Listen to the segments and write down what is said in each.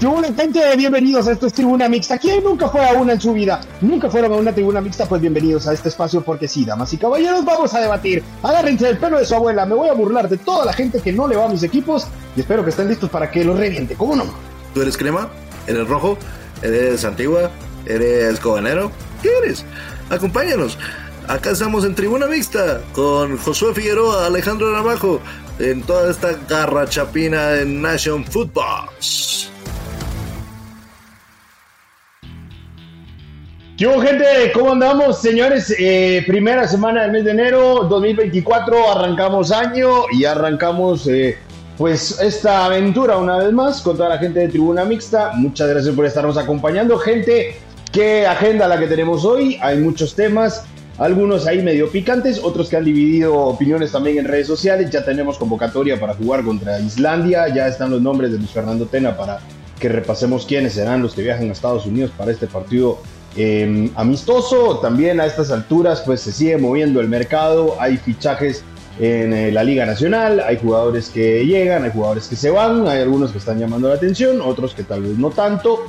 Gente, bienvenidos a esto es Tribuna Mixta. ¿Quién nunca fue a una en su vida? ¿Nunca fueron a una Tribuna Mixta? Pues bienvenidos a este espacio porque sí, damas y caballeros, vamos a debatir. Agárrense el pelo de su abuela, me voy a burlar de toda la gente que no le va a mis equipos y espero que estén listos para que lo reviente, ¿cómo no? ¿Tú eres crema? ¿Eres rojo? ¿Eres antigua? ¿Eres cobanero? ¿Qué eres? Acompáñanos. Acá estamos en Tribuna Mixta con Josué Figueroa, Alejandro Ramajo, en toda esta garra chapina de Nation Football. ¿Qué gente? ¿Cómo andamos, señores? Eh, primera semana del mes de enero 2024, arrancamos año y arrancamos eh, pues esta aventura una vez más con toda la gente de Tribuna Mixta. Muchas gracias por estarnos acompañando, gente. ¿Qué agenda la que tenemos hoy? Hay muchos temas, algunos ahí medio picantes, otros que han dividido opiniones también en redes sociales. Ya tenemos convocatoria para jugar contra Islandia, ya están los nombres de Luis Fernando Tena para que repasemos quiénes serán los que viajan a Estados Unidos para este partido Em, amistoso. También a estas alturas pues se sigue moviendo el mercado, hay fichajes en eh, la Liga Nacional, hay jugadores que llegan, hay jugadores que se van, hay algunos que están llamando la atención, otros que tal vez no tanto.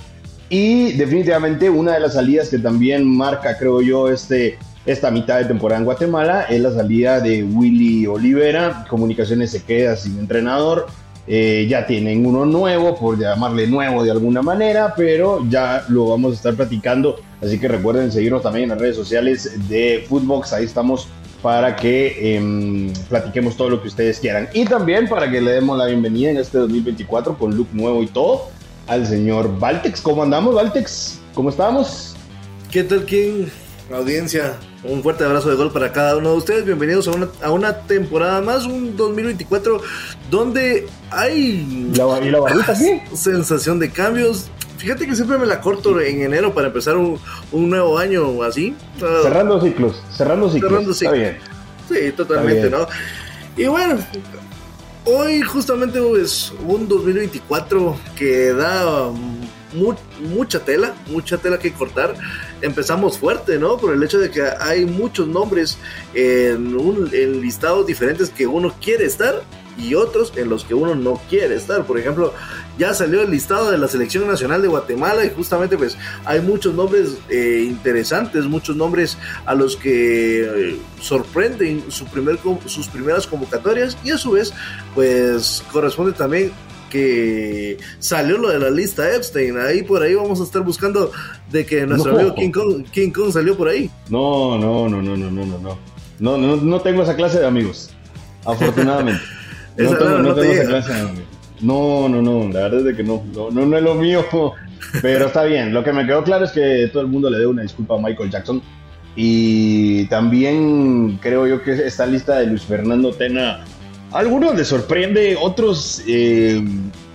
Y definitivamente una de las salidas que también marca, creo yo, este, esta mitad de temporada en Guatemala es la salida de Willy Olivera. Comunicaciones se queda sin entrenador. Eh, ya tienen uno nuevo, por llamarle nuevo de alguna manera, pero ya lo vamos a estar platicando. Así que recuerden seguirnos también en las redes sociales de Footbox. Ahí estamos para que em, platiquemos todo lo que ustedes quieran. Y también para que le demos la bienvenida en este 2024 con look nuevo y todo al señor Valtex. ¿Cómo andamos, Valtex? ¿Cómo estamos? ¿Qué tal, King? Audiencia, un fuerte abrazo de gol para cada uno de ustedes. Bienvenidos a una, a una temporada más, un 2024 donde hay. ¿La, ¿Y la sí? Sensación de cambios. Fíjate que siempre me la corto en enero para empezar un, un nuevo año así. Cerrando ciclos, cerrando ciclos. Cerrando ciclos. Está bien. Sí, totalmente, ¿no? Y bueno, hoy justamente es un 2024 que da mucha tela, mucha tela que cortar. Empezamos fuerte, ¿no? Por el hecho de que hay muchos nombres en, un, en listados diferentes que uno quiere estar y otros en los que uno no quiere estar. Por ejemplo, ya salió el listado de la Selección Nacional de Guatemala y justamente pues hay muchos nombres eh, interesantes, muchos nombres a los que eh, sorprenden su primer, sus primeras convocatorias y a su vez pues corresponde también que salió lo de la lista Epstein. Ahí por ahí vamos a estar buscando de que nuestro amigo King Kong, King Kong salió por ahí. No, no, no, no, no, no, no, no. No, no, no tengo esa clase de amigos. Afortunadamente. no, tengo, no, tengo esa clase. No, no, no, la verdad es de que no, no, no, es lo mío. Pero está bien. Lo que me quedó claro es que todo el mundo le dé una disculpa a Michael Jackson. Y también creo yo que esta lista de Luis Fernando Tena algunos les sorprende, otros eh,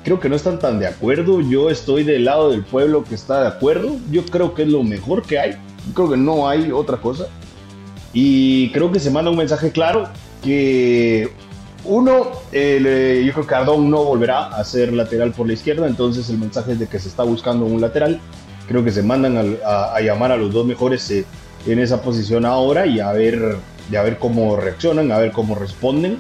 creo que no están tan de acuerdo. Yo estoy del lado del pueblo que está de acuerdo. Yo creo que es lo mejor que hay. Creo que no hay otra cosa. Y creo que se manda un mensaje claro que uno, eh, yo creo que Ardón no volverá a ser lateral por la izquierda, entonces el mensaje es de que se está buscando un lateral. Creo que se mandan a, llamar a los dos mejores eh, en esa posición ahora y a ver, a ver cómo reaccionan, a ver cómo responden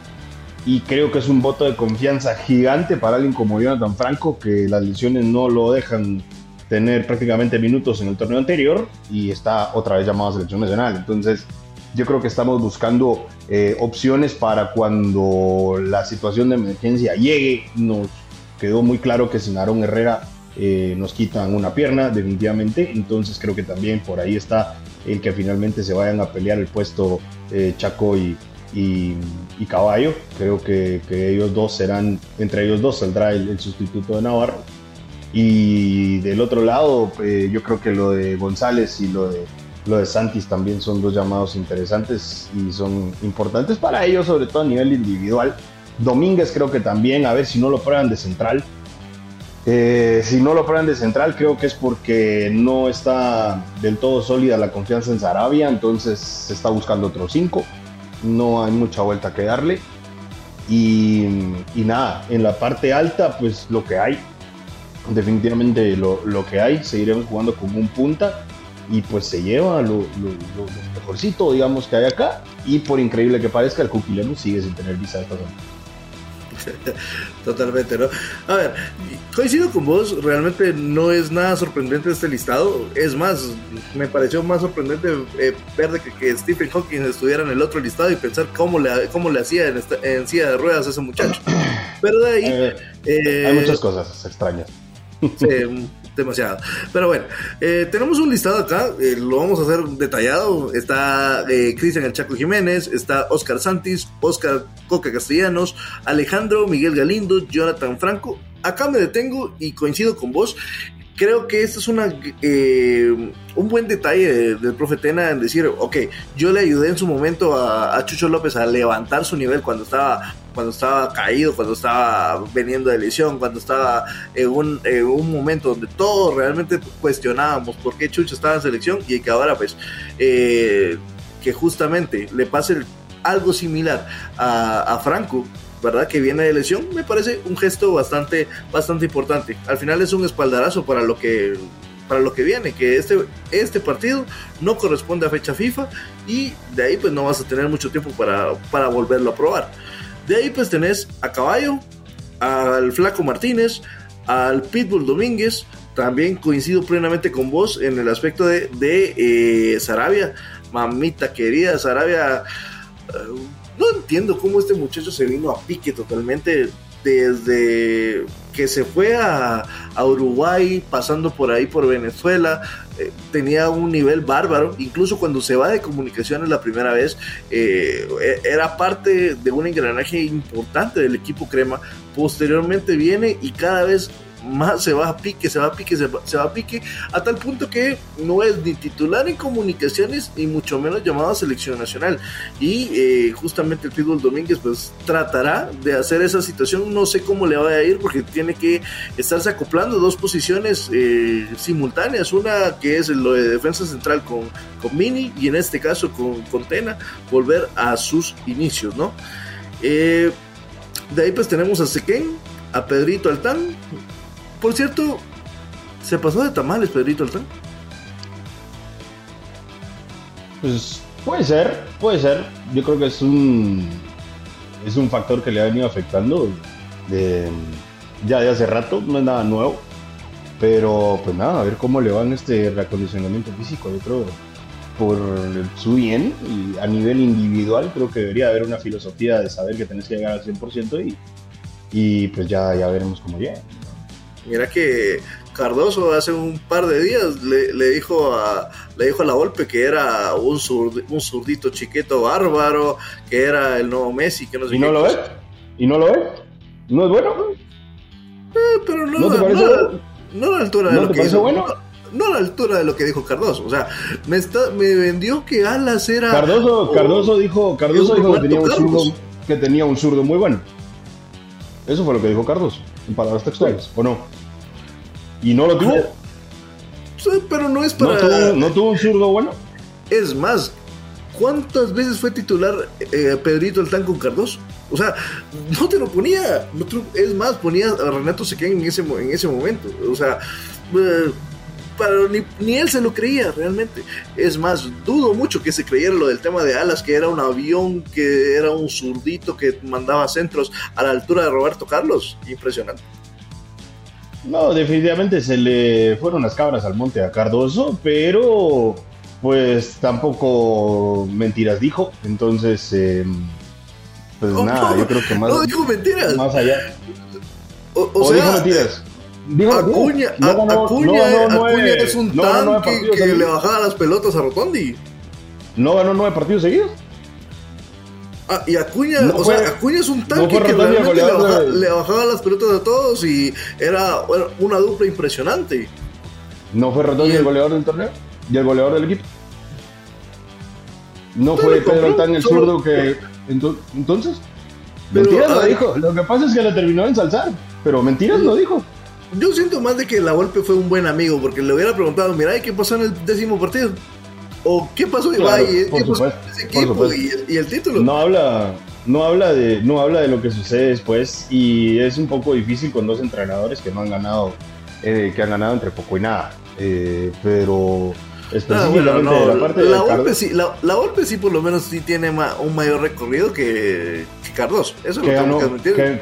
y creo que es un voto de confianza gigante para alguien como Jonathan Franco, que las lesiones no lo dejan tener prácticamente minutos en el torneo anterior y está otra vez llamado a selección nacional. Entonces, yo creo que estamos buscando eh, opciones para cuando la situación de emergencia llegue. Nos quedó muy claro que sin Aaron Herrera eh, nos quitan una pierna, definitivamente. Entonces, creo que también por ahí está el que finalmente se vayan a pelear el puesto eh, Chaco y, Caballo. Creo que, ellos dos serán, entre ellos dos saldrá el, sustituto de Navarro. Y del otro lado, yo creo que lo de González y lo de, lo de Santis también son dos llamados interesantes y son importantes para ellos, sobre todo a nivel individual. Domínguez creo que también, a ver si no lo prueban de central. Eh, si no lo prueban de central, creo que es porque no está del todo sólida la confianza en Sarabia, entonces se está buscando otro 5 no hay mucha vuelta que darle. Y, nada, en la parte alta, pues lo que hay, definitivamente lo, que hay, seguiremos jugando como un punta y pues se lleva lo, mejorcito, digamos, que hay acá. Y por increíble que parezca, el Cuquileno sigue sin tener visa de esta Totalmente, ¿no? A ver, coincido con vos, realmente no es nada sorprendente este listado. Es más, me pareció más sorprendente eh, ver que, que, Stephen Hawking estuviera en el otro listado y pensar cómo le, cómo le hacía en, en silla de ruedas a ese muchacho. Pero de ahí... Eh, hay eh, muchas cosas extrañas. Sí, demasiado. Pero bueno, eh, tenemos un listado acá, eh, lo vamos a hacer detallado. Está eh, Cristian El Chaco Jiménez, está Oscar Santis, Oscar Coca Castellanos, Alejandro Miguel Galindo, Jonathan Franco. Acá me detengo y coincido con vos creo que esto es una, un buen detalle del profe Tena en decir, ok, yo le ayudé en su momento a, Chucho López a levantar su nivel cuando estaba, cuando estaba caído, cuando estaba veniendo de lesión, cuando estaba en un, un momento donde todos realmente cuestionábamos por qué Chucho estaba en selección y que ahora pues eh, que justamente le pase algo similar a, a Franco ¿verdad? Que viene de lesión, me parece un gesto bastante, bastante importante. Al final es un espaldarazo para lo que para lo que viene, que este, este partido no corresponde a fecha FIFA y de ahí pues no vas a tener mucho tiempo para, para volverlo a probar. De ahí pues tenés a Caballo, al Flaco Martínez, al Pitbull Domínguez, también coincido plenamente con vos en el aspecto de, de eh, Sarabia, mamita querida, Sarabia... Eh, no entiendo cómo este muchacho se vino a pique totalmente desde que se fue a, Uruguay, pasando por ahí por Venezuela, eh, tenía un nivel bárbaro, incluso cuando se va de comunicaciones la primera vez, eh, e, era parte de un engranaje importante del equipo Crema, posteriormente viene y cada vez más se va a pique, se va a pique, se va, a pique, a tal punto que no es ni titular en comunicaciones ni mucho menos llamado a selección nacional. Y eh, justamente el Pitbull Domínguez pues tratará de hacer esa situación, no sé cómo le va a ir porque tiene que estarse acoplando dos posiciones eh, simultáneas, una que es lo de defensa central con, con Mini y en este caso con, con Tena, volver a sus inicios, ¿no? Eh, de ahí pues tenemos a Sequén, a Pedrito Altán, por cierto, ¿se pasó de tamales Pedrito Altán? Pues puede ser, puede ser. Yo creo que es un es un factor que le ha venido afectando ya de hace rato, no es nada nuevo. Pero pues nada, a ver cómo le va en este reacondicionamiento físico. Yo creo por su bien y a nivel individual creo que debería haber una filosofía de saber que tenés que llegar al 100% y, y pues ya, ya veremos cómo llega. Mira que Cardoso hace un par de días le, dijo a le dijo a la golpe que era un, un zurdito chiquito bárbaro, que era el nuevo Messi, que no ¿Y no lo ve? ¿Y no lo ve? ¿No es bueno? Eh, pero no, ¿No, te parece no, a la altura de lo que dijo, bueno? no a la altura de lo que dijo Cardoso. O sea, me, está, me vendió que Alas era. Cardoso, Cardoso dijo, Cardoso dijo que tenía, un zurdo, que tenía un zurdo muy bueno. Eso fue lo que dijo Cardoso, en palabras textuales, ¿o no? ¿Y no lo tuvo? Sí, pero no es para. ¿No tuvo, un zurdo bueno? Es más, ¿cuántas veces fue titular eh, Pedrito el con Cardoso? O sea, no te lo ponía. es más, ponía a Renato Sequén en ese, en ese momento. O sea, eh, ni, ni, él se lo creía realmente. Es más, dudo mucho que se creyera lo del tema de Alas, que era un avión, que era un zurdito que mandaba centros a la altura de Roberto Carlos. Impresionante. No, definitivamente se le fueron las cabras al monte a Cardoso, pero pues tampoco mentiras dijo. Entonces, em, pues nada, yo creo que más. No dijo mentiras. Más allá. O, sea, dijo mentiras. Dijo, Acuña, no, Acuña, Acuña es un tanque que le bajaba las pelotas a Rotondi. ¿No ganó nueve partidos seguidos? Ah, y Acuña, o sea, Acuña es un tanque que realmente le, bajaba las pelotas a todos y era una dupla impresionante. ¿No fue Rotondi el, goleador del torneo? ¿Y el goleador del equipo? ¿No fue Pedro Altán el zurdo que... Entonces? mentiras lo dijo. Lo que pasa es que le terminó de ensalzar. Pero mentiras lo dijo. Yo siento más de que la golpe fue un buen amigo, porque le hubiera preguntado, mira, ¿qué pasó en el décimo partido? ¿O qué pasó Ibai? y, el título? No habla, no habla de, no habla de lo que sucede después y es un poco difícil con dos entrenadores que no han ganado, eh, que han ganado entre poco y nada. Eh, pero específicamente ah, la parte la golpe sí, la, golpe sí por lo menos sí tiene un mayor recorrido que, Cardoso. Eso que lo ganó, que,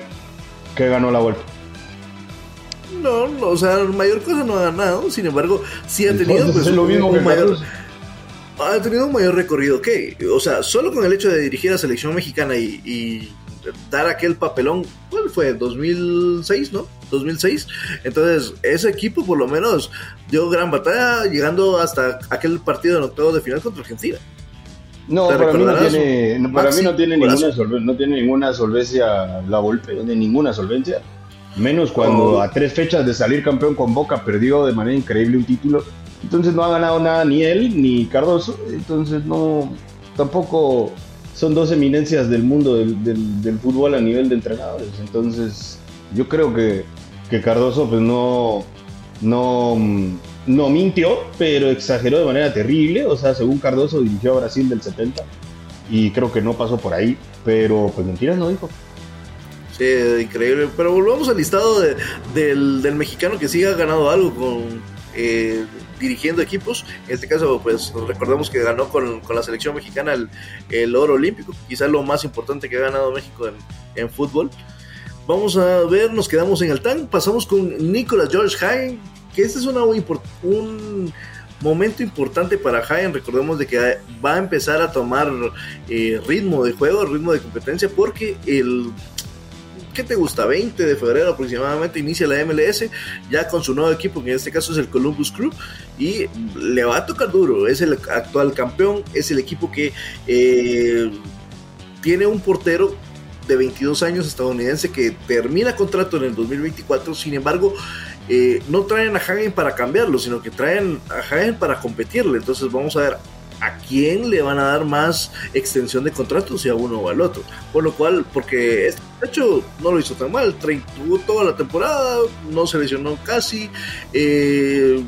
que ganó la vuelta. No, no, o sea, mayor cosa no ha ganado, sin embargo, sí ha tenido pues, lo mismo que mayor, ha tenido un mayor recorrido que, o sea, solo con el hecho de dirigir a la selección mexicana y, dar aquel papelón, ¿cuál fue? 2006, ¿no? 2006. Entonces, ese equipo por lo menos dio gran batalla llegando hasta aquel partido en octavo de final contra Argentina. No, para mí no tiene, para mí no tiene ninguna solvencia, no tiene ninguna solvencia la golpe, de ninguna solvencia. Menos cuando oh. a tres fechas de salir campeón con Boca perdió de manera increíble un título entonces no ha ganado nada ni él ni Cardoso. Entonces no, tampoco son dos eminencias del mundo del, fútbol a nivel de entrenadores. Entonces yo creo que, que Cardoso pues no, no, no mintió, pero exageró de manera terrible. O sea, según Cardoso dirigió a Brasil del 70 y creo que no pasó por ahí, pero pues mentiras no dijo. Sí, increíble. Pero volvamos al listado del, del, mexicano que sí ha ganado algo con eh, dirigiendo equipos. En este caso, pues recordemos que ganó con, la selección mexicana el, oro olímpico, quizás lo más importante que ha ganado México en, fútbol. Vamos a ver, nos quedamos en el TAN, pasamos con Nicolas George Hagen, que este es una, un momento importante para Hagen, recordemos de que va a empezar a tomar eh, ritmo de juego, ritmo de competencia, porque el ¿qué te gusta? 20 de febrero aproximadamente inicia la MLS, ya con su nuevo equipo, que en este caso es el Columbus Crew, y le va a tocar duro, es el actual campeón, es el equipo que eh, tiene un portero de 22 años estadounidense que termina contrato en el 2024, sin embargo, eh, no traen a Hagen para cambiarlo, sino que traen a Hagen para competirle. Entonces vamos a ver a quién le van a dar más extensión de contrato, si a uno o al otro. Por lo cual, porque este hecho no lo hizo tan mal, tuvo toda la temporada, no se lesionó casi, eh,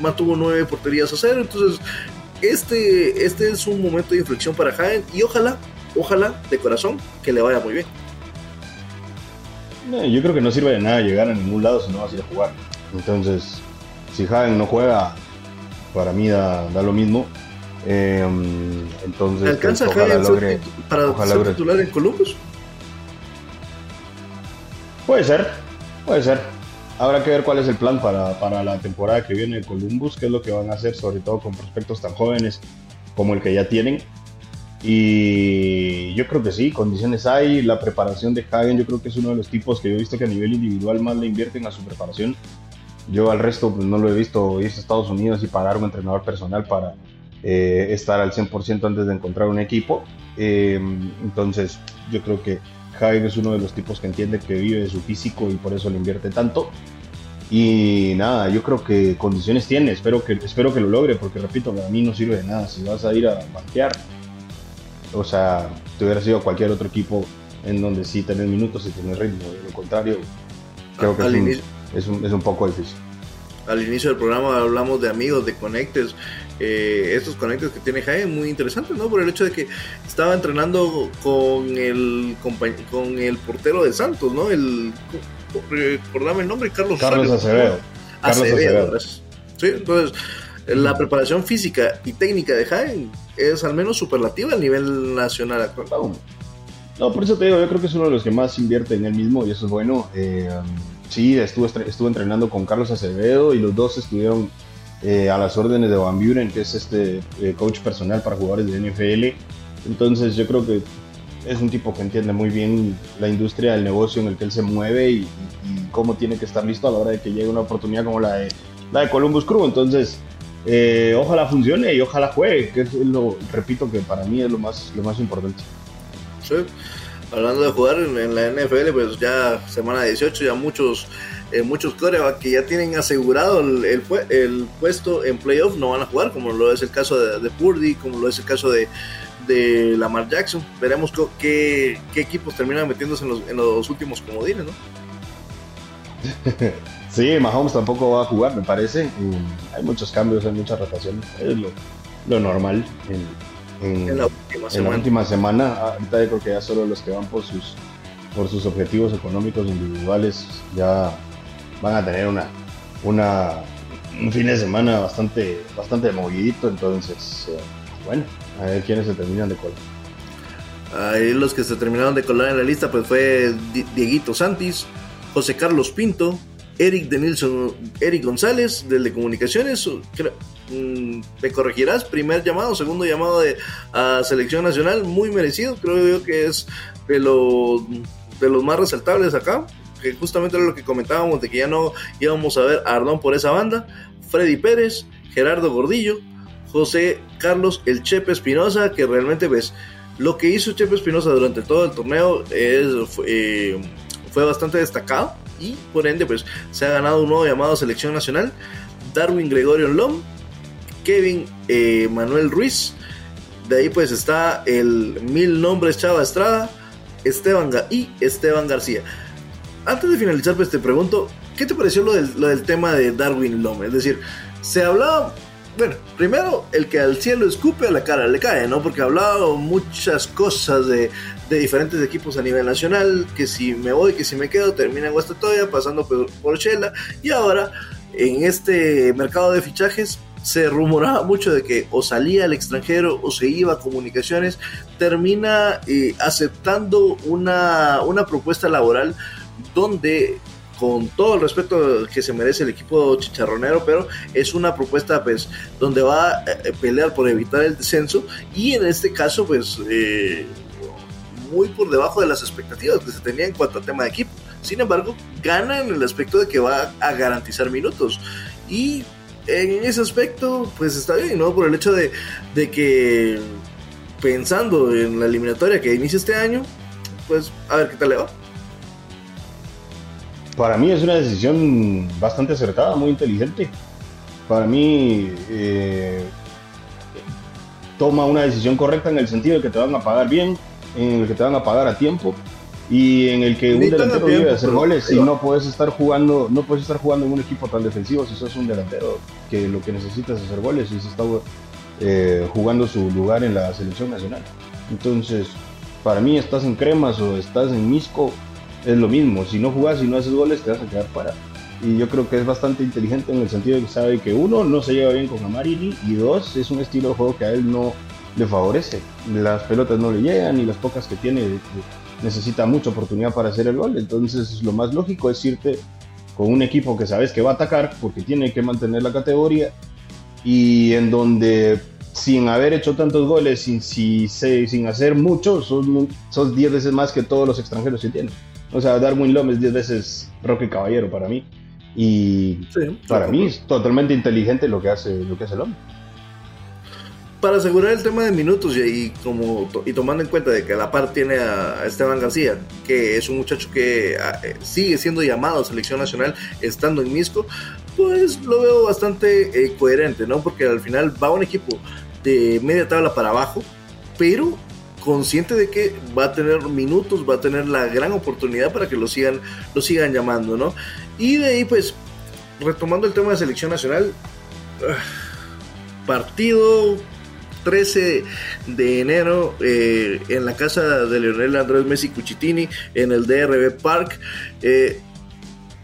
mantuvo nueve porterías a cero, entonces este, este es un momento de inflexión para Hagen y ojalá, ojalá de corazón que le vaya muy bien. yo creo que no sirve de nada llegar a ningún lado si no vas a ir a jugar. Entonces, si Hagen no juega, para mí da lo mismo. Eh, entonces, ¿Alcanza pues, para ser titular en Columbus? Puede ser, puede ser. Habrá que ver cuál es el plan para, para la temporada que viene de Columbus, qué es lo que van a hacer, sobre todo con prospectos tan jóvenes como el que ya tienen. Y yo creo que sí, condiciones hay. La preparación de Hagen, yo creo que es uno de los tipos que yo he visto que a nivel individual más le invierten a su preparación. Yo al resto pues, no lo he visto irse a Estados Unidos y pagar un entrenador personal para, eh, estar al 100% antes de encontrar un equipo. Eh, entonces, yo creo que Jaime es uno de los tipos que entiende que vive de su físico y por eso le invierte tanto. Y nada, yo creo que condiciones tiene, espero que, espero que lo logre, porque repito, a mí no sirve de nada. Si vas a ir a banquear, o sea, te hubiera sido cualquier otro equipo en donde sí tenés minutos y tenés ritmo. De lo contrario, creo que es un, es un poco difícil al inicio del programa hablamos de amigos, de conectes, eh, estos conectes que tiene Jaime, muy interesantes, ¿no? Por el hecho de que estaba entrenando con el con el portero de Santos, ¿no? El recordame el nombre, Carlos Carlos Acevedo. Acevedo. Sí, entonces la preparación física y técnica de Jaime es al menos superlativa a nivel nacional actual. No, por eso te digo, yo creo que es uno de los que más invierte en él mismo y eso es bueno. Eh, Sí, estuve, estuve entrenando con Carlos Acevedo y los dos estuvieron eh, a las órdenes de Van Buren, que es este eh, coach personal para jugadores de NFL. Entonces yo creo que es un tipo que entiende muy bien la industria del negocio en el que él se mueve y, cómo tiene que estar listo a la hora de que llegue una oportunidad como la de, la de Columbus Crew. Entonces, eh, ojalá funcione y ojalá juegue, que es lo, repito que para mí es lo más, lo más importante. Sí hablando de jugar en, la NFL, pues ya semana 18, ya muchos eh, muchos que ya tienen asegurado el, el, puesto en playoff no van a jugar, como lo es el caso de, Purdy, como lo es el caso de, Lamar Jackson. Veremos qué, qué equipos terminan metiéndose en los, en los últimos comodines, ¿no? sí, Mahomes tampoco va a jugar, me parece. hay muchos cambios, hay muchas rotaciones. Es lo, lo normal en, en, la última semana. Ahorita yo creo que ya solo los que van por sus, por sus objetivos económicos individuales ya van a tener una, una, un fin de semana bastante, bastante movidito. Entonces, eh, bueno, a ver quiénes se terminan de colar. Ahí los que se terminaron de colar en la lista pues fue Dieguito Santis, José Carlos Pinto, Eric de Nilsson, Eric González, del de Comunicaciones, mm, me corregirás, primer llamado, segundo llamado de a selección nacional, muy merecido, creo yo que es de los, de los más resaltables acá, que justamente era lo que comentábamos de que ya no íbamos a ver a Ardón por esa banda, Freddy Pérez, Gerardo Gordillo, José Carlos El Chepe Espinosa, que realmente ves, lo que hizo Chepe Espinosa durante todo el torneo es, eh, fue bastante destacado y por ende pues se ha ganado un nuevo llamado selección nacional. Darwin Gregorio Lom, Kevin eh, Manuel Ruiz, de ahí pues está el mil nombres Chava Estrada, Esteban y Esteban García. Antes de finalizar pues te pregunto, ¿qué te pareció lo del, lo del tema de Darwin Lom? Es decir, se hablaba bueno, primero, el que al cielo escupe a la cara le cae, ¿no? Porque ha hablado muchas cosas de, de, diferentes equipos a nivel nacional, que si me voy, que si me quedo, termina en Guastatoya, pasando por, por y ahora, en este mercado de fichajes, se rumoraba mucho de que o salía al extranjero o se iba a comunicaciones, termina eh, aceptando una, una propuesta laboral donde con todo el respeto que se merece el equipo chicharronero, pero es una propuesta pues donde va a pelear por evitar el descenso. Y en este caso pues eh, muy por debajo de las expectativas que se tenía en cuanto al tema de equipo. Sin embargo, gana en el aspecto de que va a garantizar minutos y en ese aspecto pues está bien, ¿no? Por el hecho de, de que pensando en la eliminatoria que inicia este año, pues a ver qué tal le va. Para mí es una decisión bastante acertada, muy inteligente. Para mí eh, toma una decisión correcta en el sentido de que te van a pagar bien, en el que te van a pagar a tiempo y en el que un delantero debe hacer goles y no puedes estar jugando no puedes estar jugando en un equipo tan defensivo si sos un delantero que lo que necesitas es hacer goles y se está eh, jugando su lugar en la selección nacional entonces para mí estás en cremas o estás en misco es lo mismo. Si no jugás y no haces goles, te vas a quedar para. Y yo creo que es bastante inteligente en el sentido de que sabe que uno, no se lleva bien con Amarini y dos, es un estilo de juego que a él no le favorece. Las pelotas no le llegan y las pocas que tiene necesita mucha oportunidad para hacer el gol. Entonces lo más lógico es irte con un equipo que sabes que va a atacar porque tiene que mantener la categoría y en donde sin haber hecho tantos goles, sin, sin hacer mucho, son, son 10 veces más que todos los extranjeros que tienen. O sea, Darwin López 10 veces Roque Caballero para mí. Y para mí es totalmente inteligente lo que hace, lo que hace el hombre. Para asegurar el tema de minutos y, como, y tomando en cuenta de que a la par tiene a Esteban García, que es un muchacho que eh, sigue siendo llamado a selección nacional estando en Misco, pues lo veo bastante eh, coherente, ¿no? Porque al final va un equipo de media tabla para abajo, pero consciente de que va a tener minutos, va a tener la gran oportunidad para que lo sigan, lo sigan llamando, ¿no? Y de ahí, pues, retomando el tema de selección nacional, ah, partido 13 de enero eh, en la casa de Leonel Andrés Messi Cuchitini en el DRB Park. Eh,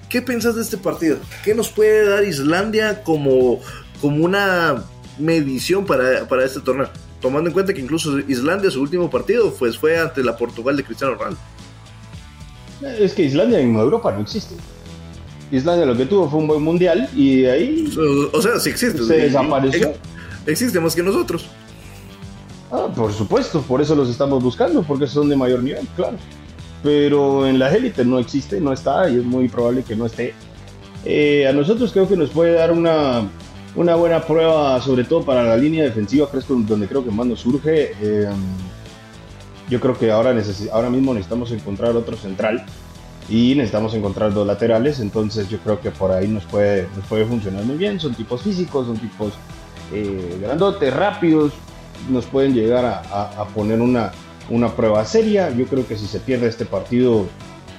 ¿Qué piensas de este partido? ¿Qué nos puede dar Islandia como, como una medición para, para este torneo? tomando en cuenta que incluso Islandia, su último partido, pues fue ante la Portugal de Cristiano Ronaldo. Es que Islandia en Europa no existe. Islandia lo que tuvo fue un buen mundial y ahí. O, sea, sí existe. Se desapareció. Existe más que nosotros. Ah, por supuesto, por eso los estamos buscando, porque son de mayor nivel, claro. Pero en la élite no existe, no está y es muy probable que no esté. Eh, a nosotros creo que nos puede dar una una buena prueba, sobre todo para la línea defensiva, que es donde creo que más nos surge. Eh, yo creo que ahora, ahora mismo necesitamos encontrar otro central y necesitamos encontrar dos laterales, entonces yo creo que por ahí nos puede, nos puede funcionar muy bien. Son tipos físicos, son tipos eh, grandotes, rápidos, nos pueden llegar a, poner una, una prueba seria. Yo creo que si se pierde este partido,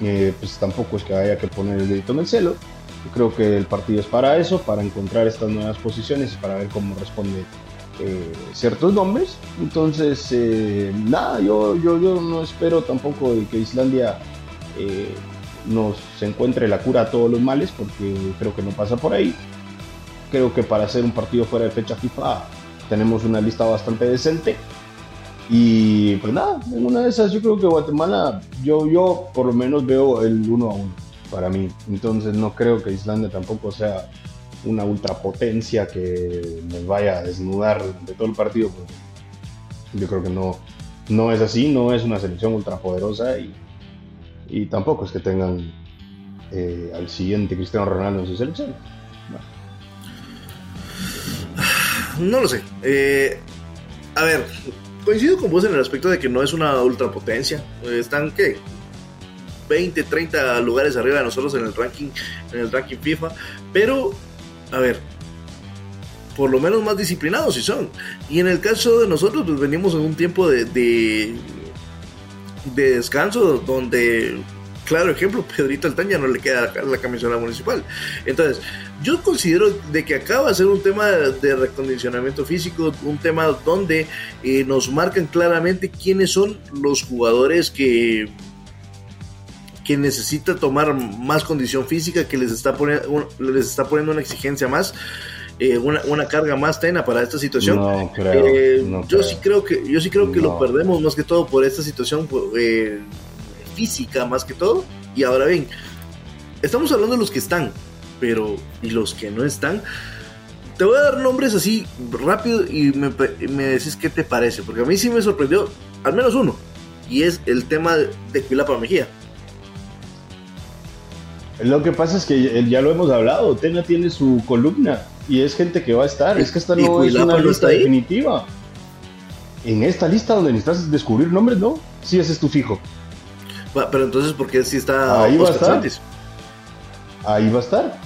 eh, pues tampoco es que haya que poner el dedito en el celo. Yo creo que el partido es para eso, para encontrar estas nuevas posiciones y para ver cómo responde eh, ciertos nombres. Entonces, eh, nada, yo, yo, yo no espero tampoco que Islandia nos encuentre la cura a todos los males, porque creo que no pasa por ahí. Creo que para hacer un partido fuera de fecha FIFA tenemos una lista bastante decente. Y pues nada, en una de esas yo creo que Guatemala, yo, yo por lo menos veo el 1 a 1. para mí. Entonces no creo que Islandia tampoco sea una ultrapotencia que nos vaya a desnudar de todo el partido. Yo creo que no, no es así, no es una selección ultrapoderosa y, y tampoco es que tengan eh, al siguiente Cristiano Ronaldo en su selección. No, lo sé. Eh, a ver, coincido con vos en el aspecto de que no es una ultrapotencia. Están, ¿qué? 20, 30 lugares arriba de nosotros en el ranking, en el ranking FIFA. Pero, a ver, por lo menos más disciplinados si son. Y en el caso de nosotros, pues venimos en un tiempo de, de, de descanso donde claro ejemplo, Pedrito Altaña no le queda la, camisola municipal. Entonces, yo considero de que acaba de ser un tema de recondicionamiento físico, un tema donde eh, nos marcan claramente quiénes son los jugadores que que necesita tomar más condición física, que les está poniendo, les está poniendo una exigencia más, eh, una, carga más tena para esta situación. No, creo, eh, yo sí creo que yo sí creo que lo perdemos más que todo por esta situación física más que todo. Y ahora bien, estamos hablando de los que están, pero ¿y los que no están? Te voy a dar nombres así rápido y me, me decís qué te parece, porque a mí sí me sorprendió al menos uno, y es el tema de Quilapa Mejía. Lo que pasa es que ya lo hemos hablado, Tena tiene su columna y es gente que va a estar, es que esta no es una lista definitiva. En esta lista donde necesitas descubrir nombres, no, sí ese es tu fijo. Pero entonces, ¿por qué si está Ahí va a estar. Ahí va a estar.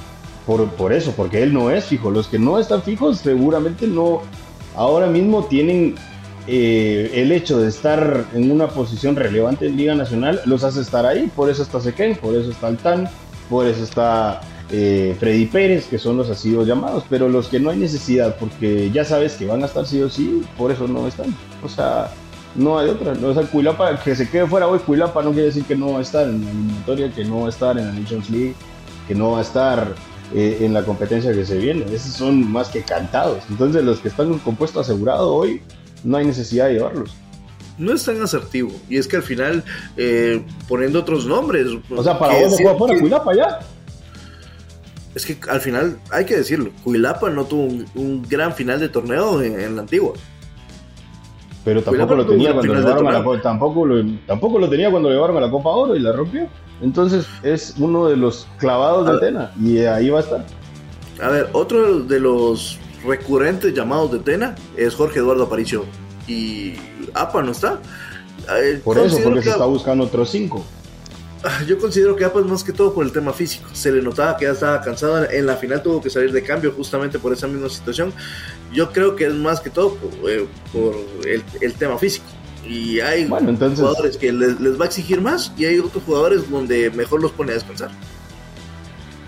Por, por eso, porque él no es fijo. Los que no están fijos seguramente no, ahora mismo tienen eh, el hecho de estar en una posición relevante en Liga Nacional, los hace estar ahí. Por eso está Sequén, por eso está Altán, por eso está eh, Freddy Pérez, que son los así llamados. Pero los que no hay necesidad, porque ya sabes que van a estar sí o sí, por eso no están. O sea, no hay otra. O sea, Cuilapa, que se quede fuera hoy, Cuilapa no quiere decir que no va a estar en la eliminatoria, que no va a estar en la Nations League, que no va a estar eh, en la competencia que se viene. Esos son más que cantados. Entonces, los que están con puesto asegurado hoy, no hay necesidad de llevarlos. No es tan asertivo. Y es que al final, eh, poniendo otros nombres. O sea, para vos no juega fuera Cuilapa ya. Es que al final, hay que decirlo, Cuilapa no tuvo un, gran final de torneo en la antigua. Pero tampoco lo tenía cuando llevaron a la tampoco lo, tampoco lo tenía cuando llevaron a la Copa Oro y la rompió. Entonces es uno de los clavados de Tena y ahí va a estar. A ver, otro de los recurrentes llamados de Tena es Jorge Eduardo Aparicio. Y APA no está. Eh, por eso, porque se está buscando otros cinco. Ah, yo considero que es más que todo por el tema físico. Se le notaba que ya estaba cansado. En la final tuvo que salir de cambio justamente por esa misma situación. Yo creo que es más que todo por, eh, el, tema físico. Y hay jugadores que les, va a exigir más y hay otros jugadores donde mejor los pone a descansar.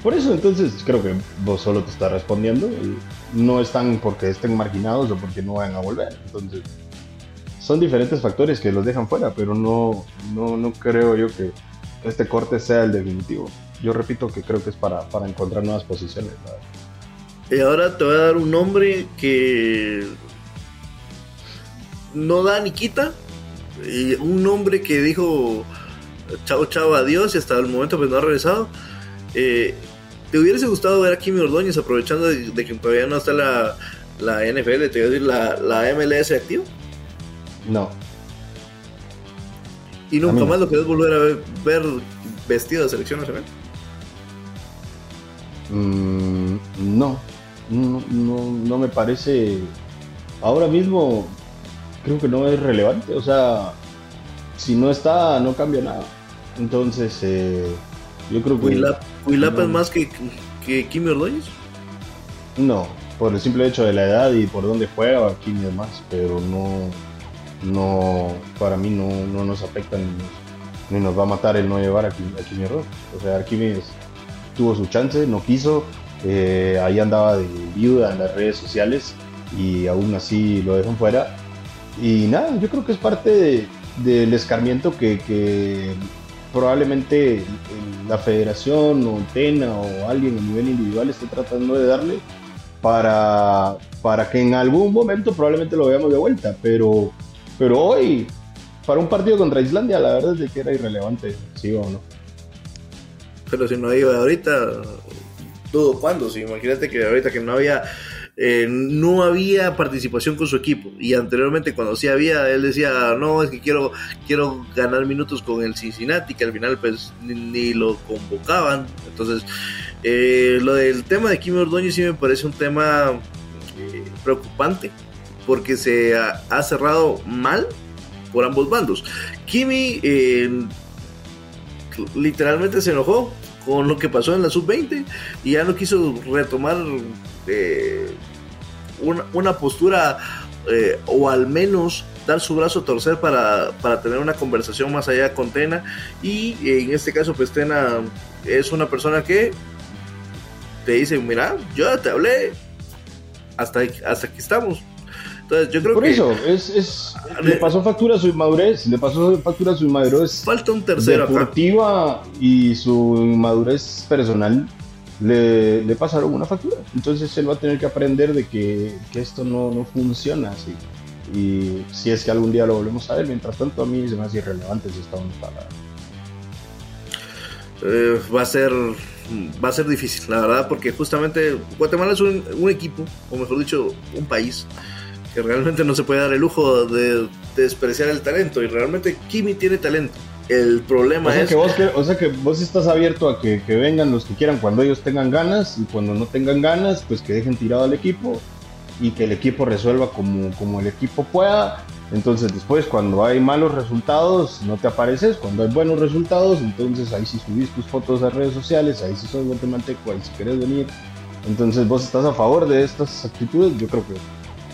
Por eso entonces creo que vos solo te estás respondiendo. No están porque estén marginados o porque no vayan a volver. Entonces son diferentes factores que los dejan fuera, pero no, no, no creo yo que este corte sea el definitivo. Yo repito que creo que es para, encontrar nuevas posiciones. Y ahora te voy a dar un nombre que no da ni quita. Y un nombre que dijo chao, chao, adiós y hasta el momento pues no ha regresado. Eh, ¿Te hubiese gustado ver a Kimi Ordóñez aprovechando de, que todavía no está la, la NFL, te voy a decir, la, la MLS activa? No. ¿Y nunca más lo querés volver a ver, vestido de selección nacional? Mm, no, no, no, me parece. Ahora mismo creo que no es relevante. O sea, si no está, no cambia nada. Entonces, eh, yo creo que. ¿Huilapa es más que, que Kimi Ordóñez? No, por el simple hecho de la edad y por dónde juega, Kimi es más, pero no no, para mí no, nos afecta ni, nos va a matar el no llevar a, Kimi error. O sea, Arquímedes tuvo su chance, no quiso, eh, ahí andaba de viuda en las redes sociales y aún así lo dejan fuera. Y nada, yo creo que es parte del escarmiento que, probablemente la federación o TENA o alguien a nivel individual esté tratando de darle para, para que en algún momento probablemente lo veamos de vuelta, pero pero hoy, para un partido contra Islandia, la verdad es que era irrelevante, sí o no. pero si no iba ahorita, todo cuándo, sí, imagínate que ahorita que no había eh, no había participación con su equipo. Y anteriormente cuando sí había él decía no es que quiero quiero ganar minutos con el Cincinnati que al final pues ni, lo convocaban. Entonces eh, lo del tema de Kimi Ordóñez sí me parece un tema eh, preocupante porque se ha, cerrado mal por ambos bandos. Kimi literalmente se enojó con lo que pasó en la sub-20 y ya no quiso retomar eh, una, postura eh, o al menos dar su brazo a torcer para, tener una conversación más allá con Tena. Y en este caso pues Tena es una persona que te dice mira yo te hablé hasta, hasta aquí estamos entonces yo creo Por que eso, es, le pasó factura a su inmadurez, le pasó factura a su inmadurez. Falta un tercero deportiva y su inmadurez personal le, le, pasaron una factura. Entonces él va a tener que aprender de que, que esto no, no, funciona así. Y si es que algún día lo volvemos a ver, mientras tanto a mí se me hace irrelevante si está para... Eh, va a ser va a ser difícil, la verdad, porque justamente Guatemala es un, un, equipo, o mejor dicho, un país que realmente no se puede dar el lujo de, de despreciar el talento y realmente Kimi tiene talento el problema o sea es. Que vos, o sea que vos estás abierto a que, vengan los que quieran cuando ellos tengan ganas y cuando no tengan ganas, pues que dejen tirado al equipo y que el equipo resuelva como, como el equipo pueda. Entonces después cuando hay malos resultados no te apareces, cuando hay buenos resultados entonces ahí sí subís tus fotos a redes sociales, ahí sí sos guatemalteco, ahí sí querés venir. Entonces vos estás a favor de estas actitudes, yo creo que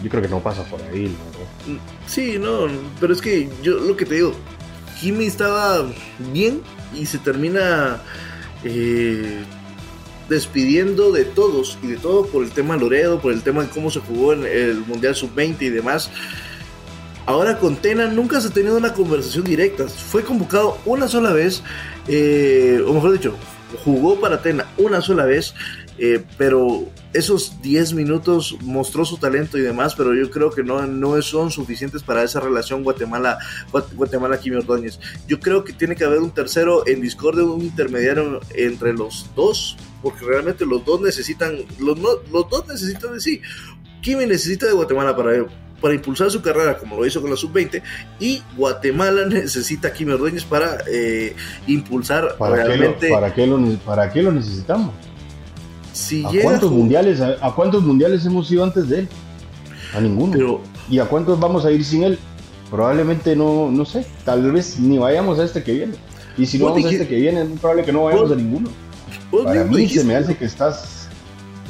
yo creo que no pasa por ahí, Sí, no, pero es que yo lo que te digo, Kimi estaba bien y se termina eh, despidiendo de todos y de todo por el tema Loredo, por el tema de cómo se jugó en el Mundial Sub-20 y demás. Ahora con Tena nunca se ha tenido una conversación directa. Fue convocado una sola vez, eh, o mejor dicho, jugó para Tena una sola vez, eh, pero esos 10 minutos mostró su talento y demás, pero yo creo que no, no son suficientes para esa relación Guatemala Guatemala Kimi Ordóñez. Yo creo que tiene que haber un tercero en discordia, un intermediario entre los dos, porque realmente los dos necesitan, los, los dos necesitan de sí. Kimi necesita de Guatemala para para impulsar su carrera como lo hizo con la sub-20 y Guatemala necesita a Kimi Ordóñez para eh, impulsar ¿Para realmente... ¿para, qué lo, ¿Para qué lo necesitamos? ¿A, cuántos mundiales, a, cuántos mundiales hemos ido antes de él? A ninguno. ¿Y a cuántos vamos a ir sin él? Probablemente no, no sé, tal vez ni vayamos a este que viene. Y si no vamos a este que viene, es muy probable que no vayamos a ninguno. Para mí se me hace que estás.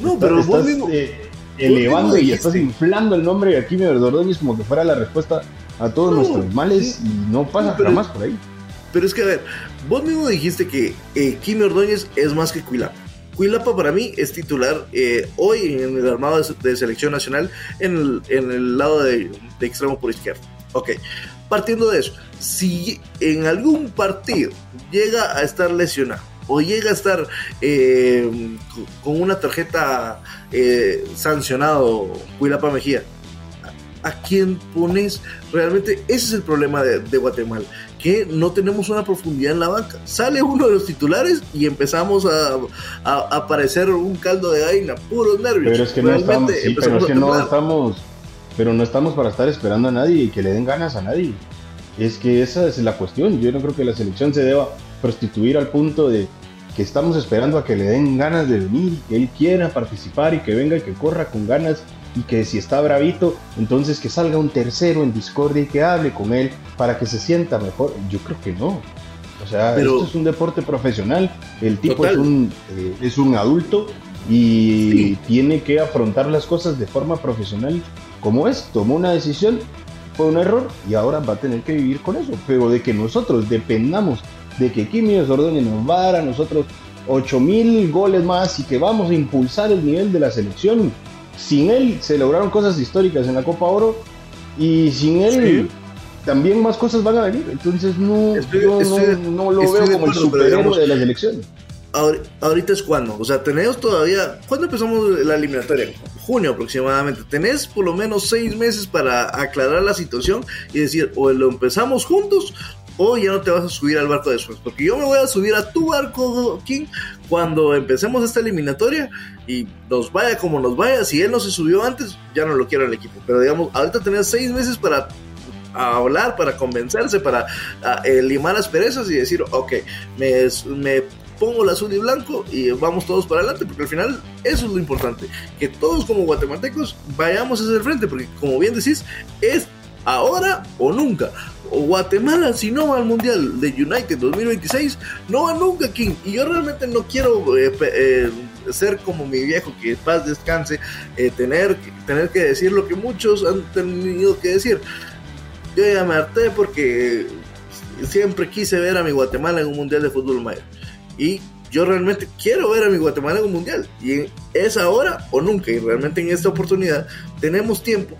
No, pero vos mismo, eh, elevando y estás inflando el nombre de Kimi Ordóñez como que fuera la respuesta a todos nuestros males y no pasa nada más por ahí. Pero es que, a ver, vos mismo dijiste que eh, Kimi Ordóñez es más que Cuilapa. Cuilapa para mí es titular eh, hoy en el armado de, selección nacional en el, lado de, extremo por izquierda. Ok, partiendo de eso, si en algún partido llega a estar lesionado o llega a estar eh, con una tarjeta eh, sancionado Cuilapa Mejía, ¿a quién pones? Realmente ese es el problema de Guatemala que no tenemos una profundidad en la banca. Sale uno de los titulares y empezamos a, a, aparecer un caldo de gallina, puros nervios. Pero es que no estamos, pero es que no estamos, pero no estamos para estar esperando a nadie y que le den ganas a nadie. Es que esa es la cuestión. Yo no creo que la selección se deba prostituir al punto de que estamos esperando a que le den ganas de venir, que él quiera participar y que venga y que corra con ganas y que si está bravito, entonces que salga un tercero en Discordia y que hable con él para que se sienta mejor. Yo creo que no. O sea, esto es un deporte profesional, el tipo es un, eh, es un adulto y tiene que afrontar las cosas de forma profesional como es. Tomó una decisión, fue un error y ahora va a tener que vivir con eso. Pero de que nosotros dependamos de que Kimi Ordóñez nos va a dar a nosotros 8000 goles más y que vamos a impulsar el nivel de la selección, sin él se lograron cosas históricas en la Copa Oro y sin él también más cosas van a venir. Entonces no, no, lo veo como el superhéroe de la selección. Ahorita es cuando, o sea, tenemos todavía, ¿cuándo empezamos la eliminatoria? Junio aproximadamente. Tenés por lo menos seis meses para aclarar la situación y decir, o lo empezamos juntos o ya no te vas a subir al barco después. Porque yo me voy a subir a tu barco, King, cuando empecemos esta eliminatoria y nos vaya como nos vaya. Si él no se subió antes, ya no lo quiero el equipo. Pero digamos, ahorita tenés seis meses para hablar, para convencerse, para eh, limar las perezas y decir, ok, me, me pongo el azul y blanco y vamos todos para adelante, porque al final eso es lo importante, que todos como guatemaltecos vayamos hacia el frente, porque como bien decís, es ahora o nunca. Guatemala, si no va al Mundial de United 2026, no va nunca, King. Y yo realmente no quiero eh, eh, ser como mi viejo, que paz descanse, eh, tener, tener que decir lo que muchos han tenido que decir. Yo ya me harté porque siempre quise ver a mi Guatemala en un Mundial de Fútbol Mayor. Y yo realmente quiero ver a mi Guatemala en un Mundial. Y es ahora o nunca. Y realmente en esta oportunidad tenemos tiempo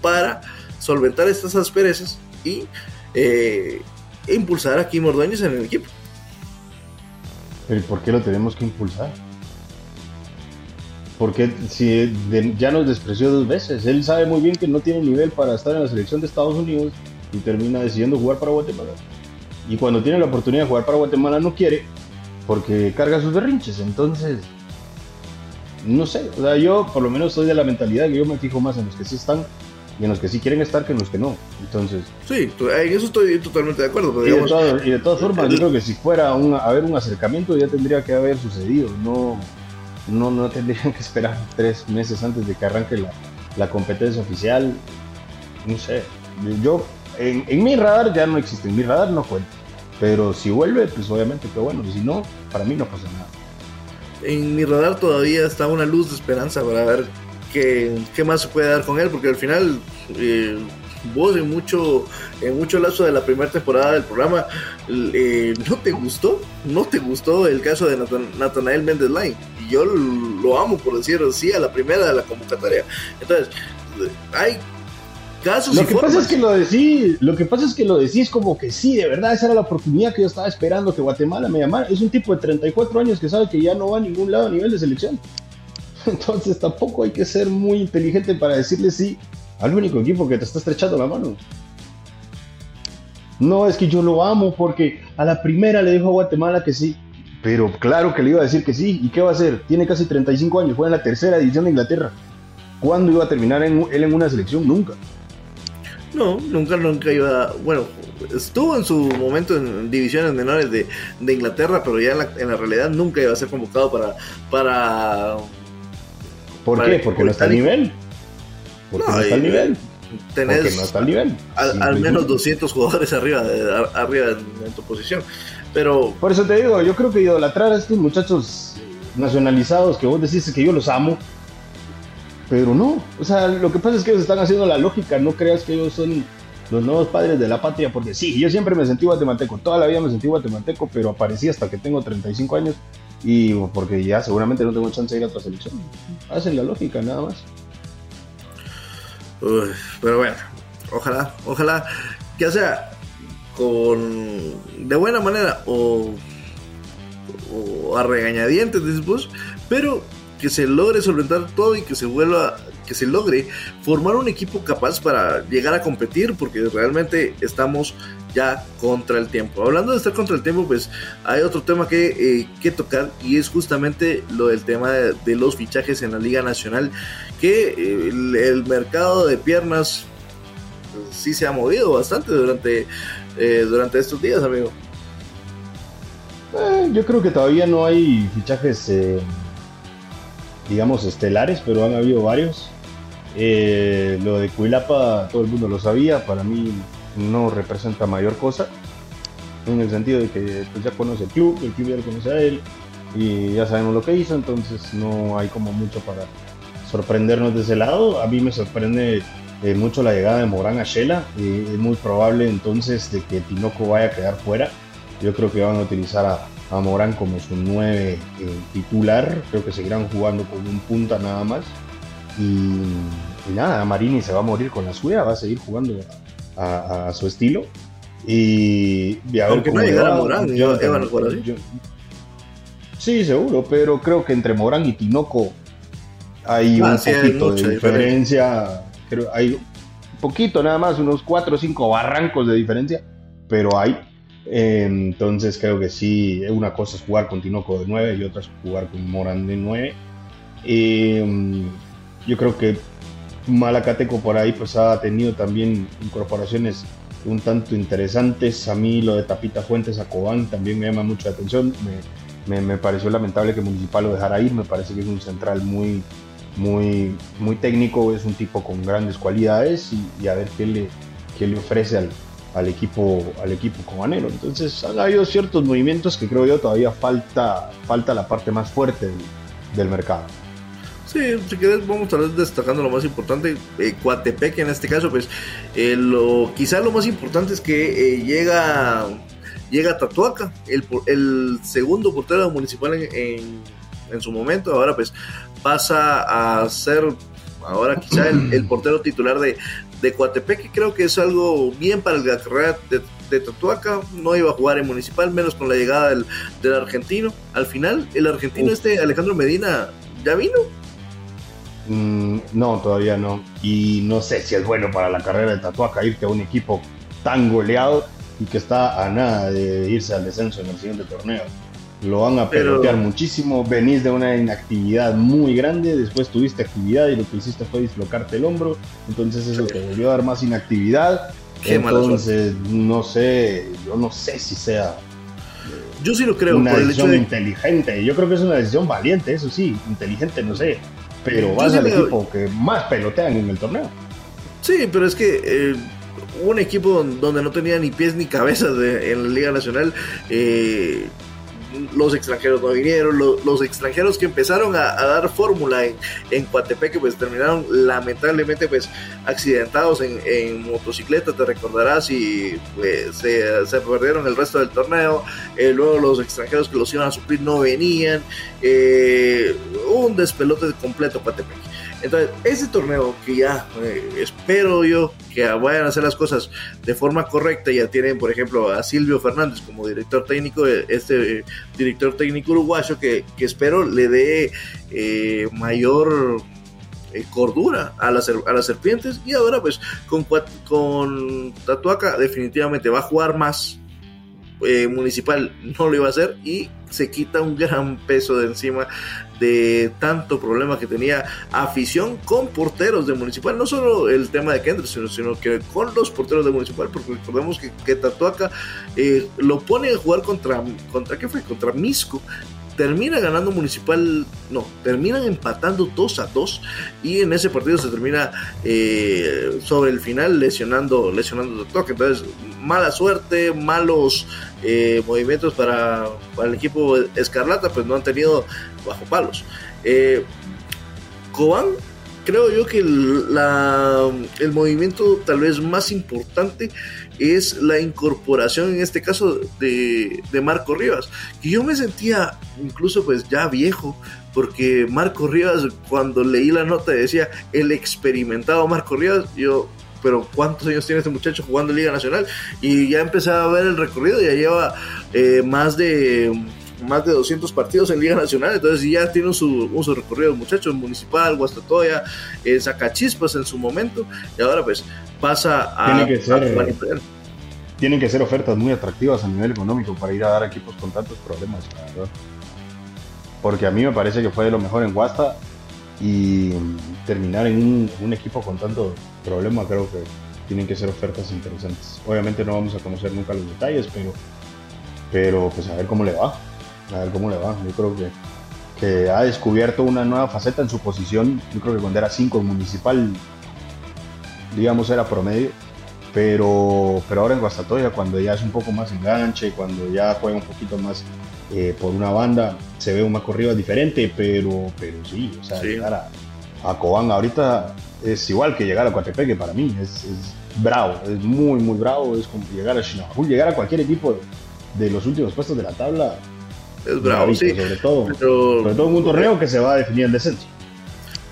para solventar estas asperezas y eh, impulsar a Kim Ordóñez en el equipo. ¿Pero por qué lo tenemos que impulsar? Porque si ya nos despreció dos veces, él sabe muy bien que no tiene nivel para estar en la selección de Estados Unidos y termina decidiendo jugar para Guatemala. Y cuando tiene la oportunidad de jugar para Guatemala no quiere porque carga sus berrinches. Entonces, no sé, o sea, yo por lo menos soy de la mentalidad que yo me fijo más en los que sí están y en los que sí quieren estar que en los que no. Entonces. Sí, en eso estoy totalmente de acuerdo. y, de todas formas, yo creo que si fuera un, a haber un acercamiento ya tendría que haber sucedido. No, no, no tendrían que esperar tres meses antes de que arranque la, la competencia oficial. No sé. Yo, en, en, mi radar ya no existe, en mi radar no cuenta. Pero si vuelve, pues obviamente que bueno. Si no, para mí no pasa nada. En mi radar todavía está una luz de esperanza para ver qué, más se puede dar con él, porque al final eh, vos en mucho, en mucho lazo de la primera temporada del programa eh, no te gustó, no te gustó el caso de Nathanael Mendes Line. Y yo lo amo por decir así a la primera de la convocatoria. Entonces, hay casos lo que pasa es que lo decís, lo que pasa es que lo decís como que sí, de verdad, esa era la oportunidad que yo estaba esperando que Guatemala me llamara. Es un tipo de 34 años que sabe que ya no va a ningún lado a nivel de selección. Entonces tampoco hay que ser muy inteligente para decirle sí al único equipo que te está estrechando la mano. No es que yo lo amo porque a la primera le dijo a Guatemala que sí. Pero claro que le iba a decir que sí. ¿Y qué va a hacer? Tiene casi 35 años, juega en la tercera división de Inglaterra. ¿Cuándo iba a terminar él en una selección? Nunca. No, nunca, nunca iba. Bueno, estuvo en su momento en divisiones menores de, Inglaterra, pero ya en la, en la, realidad nunca iba a ser convocado para, para ¿Por qué? Porque no está al nivel. Porque no, está al nivel. Tenés Porque no está al nivel. Al, menos 200 jugadores arriba, de, arriba en, tu posición. Pero. Por eso te digo, yo creo que idolatrar a estos muchachos nacionalizados que vos decís que yo los amo. Pero no. O sea, lo que pasa es que ellos están haciendo la lógica. No creas que ellos son los nuevos padres de la patria, porque sí, yo siempre me sentí guatemalteco, toda la vida me sentí guatemalteco, pero aparecí hasta que tengo 35 años y porque ya seguramente no tengo chance de ir a otra selección. Hacen la lógica, nada más. pero bueno, ojalá, ojalá, ya sea con de buena manera o, o a regañadientes después, pero que se logre solventar todo y que se vuelva que se logre formar un equipo capaz para llegar a competir porque realmente estamos ya contra el tiempo. Hablando de estar contra el tiempo, pues hay otro tema que, eh, que tocar y es justamente lo del tema de, los fichajes en la Liga Nacional, que eh, el, mercado de piernas pues, sí se ha movido bastante durante, eh, durante estos días, amigo. yo creo que todavía no hay fichajes, digamos, estelares, pero han habido varios. Lo de Cuilapa todo el mundo lo sabía, para mí no representa mayor cosa, en el sentido de que pues, ya conoce el club, el club ya lo conoce a él y ya sabemos lo que hizo, entonces no hay como mucho para sorprendernos de ese lado. A mí me sorprende eh, mucho la llegada de Morán a Shela, eh, es muy probable entonces de que Tinoco vaya a quedar fuera. Yo creo que van a utilizar a, Morán como su nueve eh, titular, creo que seguirán jugando con un punta nada más. Y, nada, Marini se va a morir con la suya, va a seguir jugando a, su estilo. Y, a ver cómo no llegara Morán, yo, Sí, seguro, pero creo que entre Morán y Tinoco hay ah, un poquito de diferencia. Creo hay un poquito nada más, unos 4 o 5 barrancos de diferencia. pero hay. entonces creo que sí, una cosa es jugar con Tinoco de 9 y otra es jugar con Morán de 9. yo creo que Malacateco por ahí pues ha tenido también incorporaciones un tanto interesantes. A mí lo de Tapita Fuentes a Cobán también me llama mucho la atención. Me, me, pareció lamentable que Municipal lo dejara ir. Me parece que es un central muy, muy, muy técnico, es un tipo con grandes cualidades y, a ver qué le, qué le ofrece al, al equipo al equipo cobanero. Entonces han habido ciertos movimientos que creo yo todavía falta, falta la parte más fuerte del mercado. Sí, si quieres vamos a estar destacando lo más importante. Eh, Coatepec en este caso, pues eh, lo, quizá lo más importante es que eh, llega llega Tatuaca, el, el segundo portero municipal en, en, su momento. Ahora pues pasa a ser ahora quizá el, portero titular de, de Coatepec, que creo que es algo bien para la carrera de, de Tatuaca, no iba a jugar en Municipal, menos con la llegada del, del argentino. Al final, el argentino este Alejandro Medina ya vino, Mm, no, todavía no. Y no sé si es bueno para la carrera de Tatuaca irte a un equipo tan goleado y que está a nada de irse al descenso en el siguiente torneo. Lo van a pelotear muchísimo. Venís de una inactividad muy grande. Después tuviste actividad y lo que hiciste fue dislocarte el hombro. Entonces eso te volvió a dar más inactividad. Entonces, no sé, yo no sé si sea yo sí lo creo. Una decisión inteligente. Yo creo que es una decisión valiente, eso sí, inteligente, no sé pero vas al equipo que más pelotean en el torneo. Sí, pero es que eh, un equipo donde no tenía ni pies ni cabezas en la Liga Nacional, eh, los extranjeros no vinieron, los, extranjeros que empezaron a, dar fórmula en, en Coatepeque pues terminaron lamentablemente pues accidentados en, motocicleta, te recordarás, y pues se, perdieron el resto del torneo, eh, luego los extranjeros que los iban a suplir no venían, eh, un despelote completo Coatepeque. Entonces, ese torneo que ya eh, espero yo que vayan a hacer las cosas de forma correcta, ya tienen, por ejemplo, a Silvio Fernández como director técnico, eh, este director técnico uruguayo que, espero le dé eh, mayor cordura a las, a las serpientes. Y ahora pues con, con Tatuaca definitivamente va a jugar más municipal no lo iba a hacer y se quita un gran peso de encima de tanto problema que tenía afición con porteros de Municipal, no solo el tema de Kendrick, sino, que con los porteros de Municipal, porque recordemos que, que Tatuaca eh, lo pone a jugar contra, contra, ¿qué fue? Contra Misco, termina ganando Municipal, no, terminan empatando 2 a 2 y en ese partido se termina eh, sobre el final lesionando, lesionando Tatuaca, entonces mala suerte, malos eh, movimientos para, para, el equipo Escarlata, pues no han tenido bajo palos. Eh, Cobán, creo yo que el, la, el movimiento tal vez más importante es la incorporación en este caso de, de, Marco Rivas, que yo me sentía incluso pues ya viejo, porque Marco Rivas cuando leí la nota decía el experimentado Marco Rivas, yo pero ¿cuántos años tiene este muchacho jugando en Liga Nacional? Y ya empecé a ver el recorrido, ya lleva eh, más de más de 200 partidos en Liga Nacional, entonces ya tiene su, un su recorrido muchachos, Municipal, Guastatoya, en Zacachispas en su momento, y ahora pues pasa a... Tiene que ser, tienen que ser ofertas muy atractivas a nivel económico para ir a dar equipos con tantos problemas, Porque a mí me parece que fue de lo mejor en Guasta y terminar en un, equipo con tanto problema creo que tienen que ser ofertas interesantes. Obviamente no vamos a conocer nunca los detalles, pero, pero pues a ver cómo le va. A ver cómo le va. Yo creo que, que ha descubierto una nueva faceta en su posición. Yo creo que cuando era 5 municipal, digamos, era promedio. Pero, pero ahora en Guastatoya, cuando ya es un poco más enganche, cuando ya juega un poquito más eh, por una banda, se ve un Marco Rivas diferente, pero, pero sí, o sea, llegar a, a, Cobán ahorita es igual que llegar a Coatepeque para mí, es, es bravo, es muy, muy bravo, es como llegar a Chinabajul, llegar a cualquier equipo de, los últimos puestos de la tabla. Es bravo, sí. Sobre todo, sobre todo en un torneo que se va a definir en descenso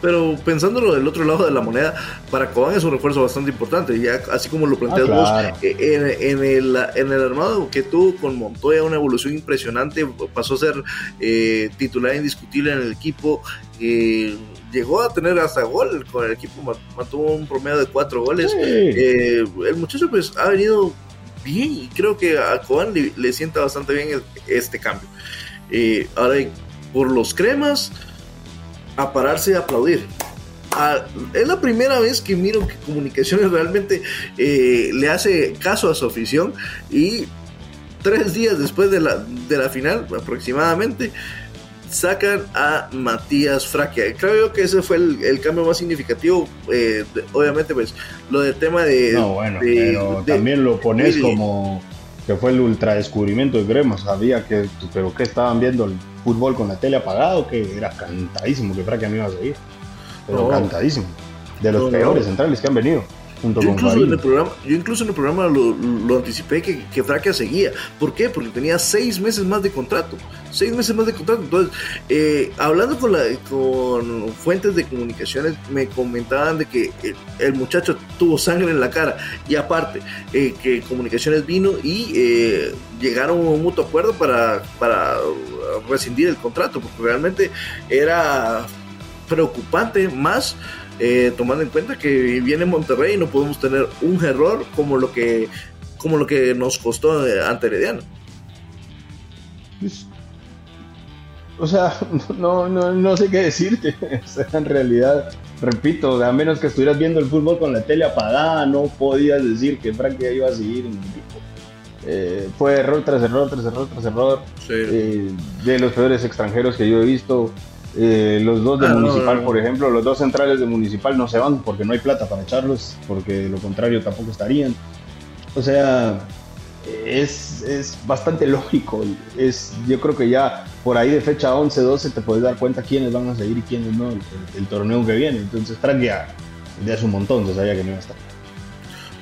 pero pensándolo del otro lado de la moneda, para Cobán es un refuerzo bastante importante, ya así como lo planteas ah, vos, eh, en, el, en el armado que tuvo con Montoya una evolución impresionante, pasó a ser eh, titular indiscutible en el equipo, eh, llegó a tener hasta gol con el equipo, mantuvo un promedio de cuatro goles, el muchacho pues ha venido bien y creo que a Cobán le, sienta bastante bien este cambio. Eh, ahora, por los cremas, a pararse y aplaudir. es la primera vez que miro que Comunicaciones realmente eh, le hace caso a su afición y tres días después de la, de la final aproximadamente sacan a Matías Fraquia. Creo que ese fue el, cambio más significativo. Eh, obviamente, pues lo del tema de. No, bueno, pero también lo pones como que fue el ultra descubrimiento de Grema. Sabía que, pero que estaban viendo el fútbol con la tele apagado, que era cantadísimo que Fraquia no iba a seguir. Pero cantadísimo. De los peores centrales que han venido yo incluso en el programa, yo incluso en el programa lo, anticipé que, que Fraquia seguía. ¿Por qué? Porque tenía seis meses más de contrato. Seis meses más de contrato. Entonces, eh, hablando con, la, con fuentes de comunicaciones, me comentaban de que eh, el, muchacho tuvo sangre en la cara. Y aparte, eh, que comunicaciones vino y llegaron a un mutuo acuerdo para, para rescindir el contrato. Porque realmente era preocupante más eh, tomando en cuenta que viene Monterrey y no podemos tener un error como lo que, como lo que nos costó eh, ante Herediano. Pues, o sea, no, no, no sé qué decirte. en realidad, repito, a menos que estuvieras viendo el fútbol con la tele apagada, no podías decir que Frankie iba a seguir en el equipo. Eh, fue error tras error, tras error, tras error. de los peores extranjeros que yo he visto. Eh, los dos de ah, Municipal, por ejemplo, los dos centrales de Municipal no se van porque no hay plata para echarlos, porque de lo contrario tampoco estarían. O sea, es, es bastante lógico. Es, yo creo que ya por ahí de fecha 11, 12 te puedes dar cuenta quiénes van a seguir y quiénes no el, torneo que viene. Entonces, Frank ya, ya hace un montón, se sabía que no iba a estar.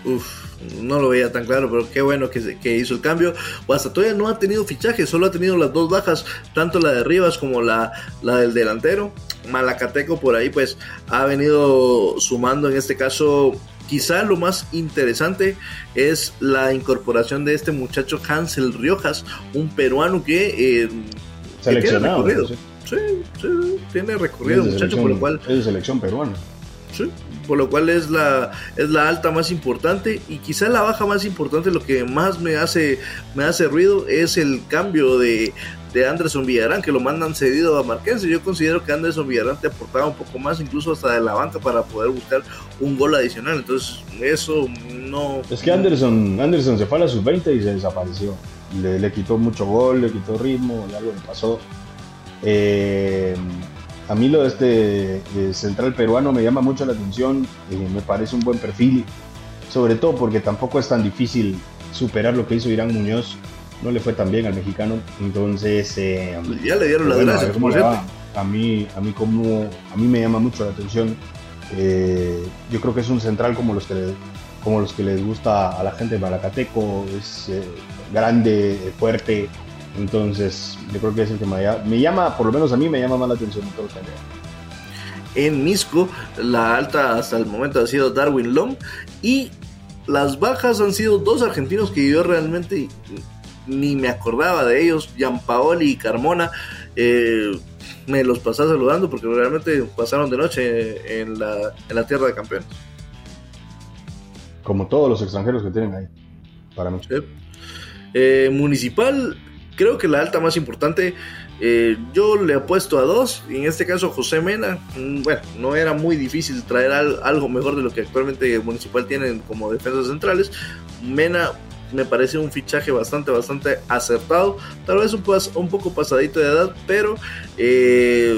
Uf, no lo veía tan claro, pero qué bueno que, que hizo el cambio. todavía no ha tenido fichaje, solo ha tenido las dos bajas, tanto la de Rivas como la, la del delantero. Malacateco por ahí pues ha venido sumando en este caso quizá lo más interesante es la incorporación de este muchacho Hansel Riojas, un peruano que, eh, seleccionado. tiene recorrido. Sí, sí, tiene recorrido, muchacho, por lo cual. Es de selección peruana. Sí, por lo cual es la, es la alta más importante y quizá la baja más importante, lo que más me hace, me hace ruido es el cambio de, de Anderson Villarán, que lo mandan cedido a Marquense. Yo considero que Anderson Villarán te aportaba un poco más, incluso hasta de la banca, para poder buscar un gol adicional. Entonces, eso no. Es que Anderson, Anderson se fue a la sub-20 y se desapareció. Le, quitó mucho gol, le quitó ritmo, algo le pasó. Eh, a mí lo de este central peruano me llama mucho la atención, eh, me parece un buen perfil, sobre todo porque tampoco es tan difícil superar lo que hizo Irán Muñoz, no le fue tan bien al mexicano, entonces... Eh, ya le dieron la gracias, a mí, a mí como, a mí me llama mucho la atención. Eh, yo creo que es un central como los que como los que les gusta a la gente de Malacateco, es grande, fuerte, entonces, yo creo que es el que me llama, por lo menos a mí me llama más la atención de todo En Misco, la alta hasta el momento ha sido Darwin Long y las bajas han sido dos argentinos que yo realmente ni me acordaba de ellos, Gianpaoli y Carmona. Eh, me los pasé saludando porque realmente pasaron de noche en la, en la tierra de campeones. Como todos los extranjeros que tienen ahí, para mí. Eh, municipal creo que la alta más importante, eh, yo le apuesto a dos, y en este caso José Mena, mm, bueno, no era muy difícil traer algo mejor de lo que actualmente Municipal tienen como defensas centrales. Mena me parece un fichaje bastante, bastante acertado, tal vez un, poco pasadito de edad, pero eh,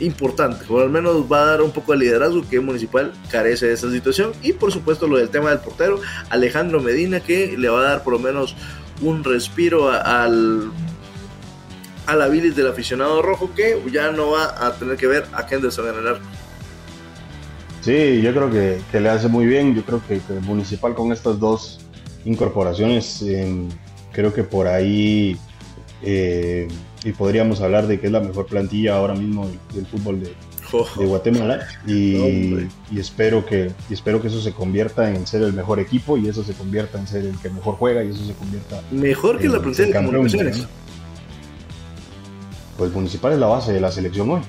importante, o al menos va a dar un poco de liderazgo que Municipal carece de esa situación, y por supuesto lo del tema del portero, Alejandro Medina, que le va a dar por lo menos un respiro al, a la bilis del aficionado rojo que ya no va a tener que ver a Henderson arco. Sí, yo creo que, le hace muy bien. Yo creo que, Municipal con estas dos incorporaciones, em, creo que por ahí eh, y podríamos hablar de que es la mejor plantilla ahora mismo del fútbol de, de Guatemala y, espero que espero que eso se convierta en ser el mejor equipo y eso se convierta en ser el que mejor juega y eso se convierta mejor que la plantilla de comunicaciones pues municipal es la base de la selección hoy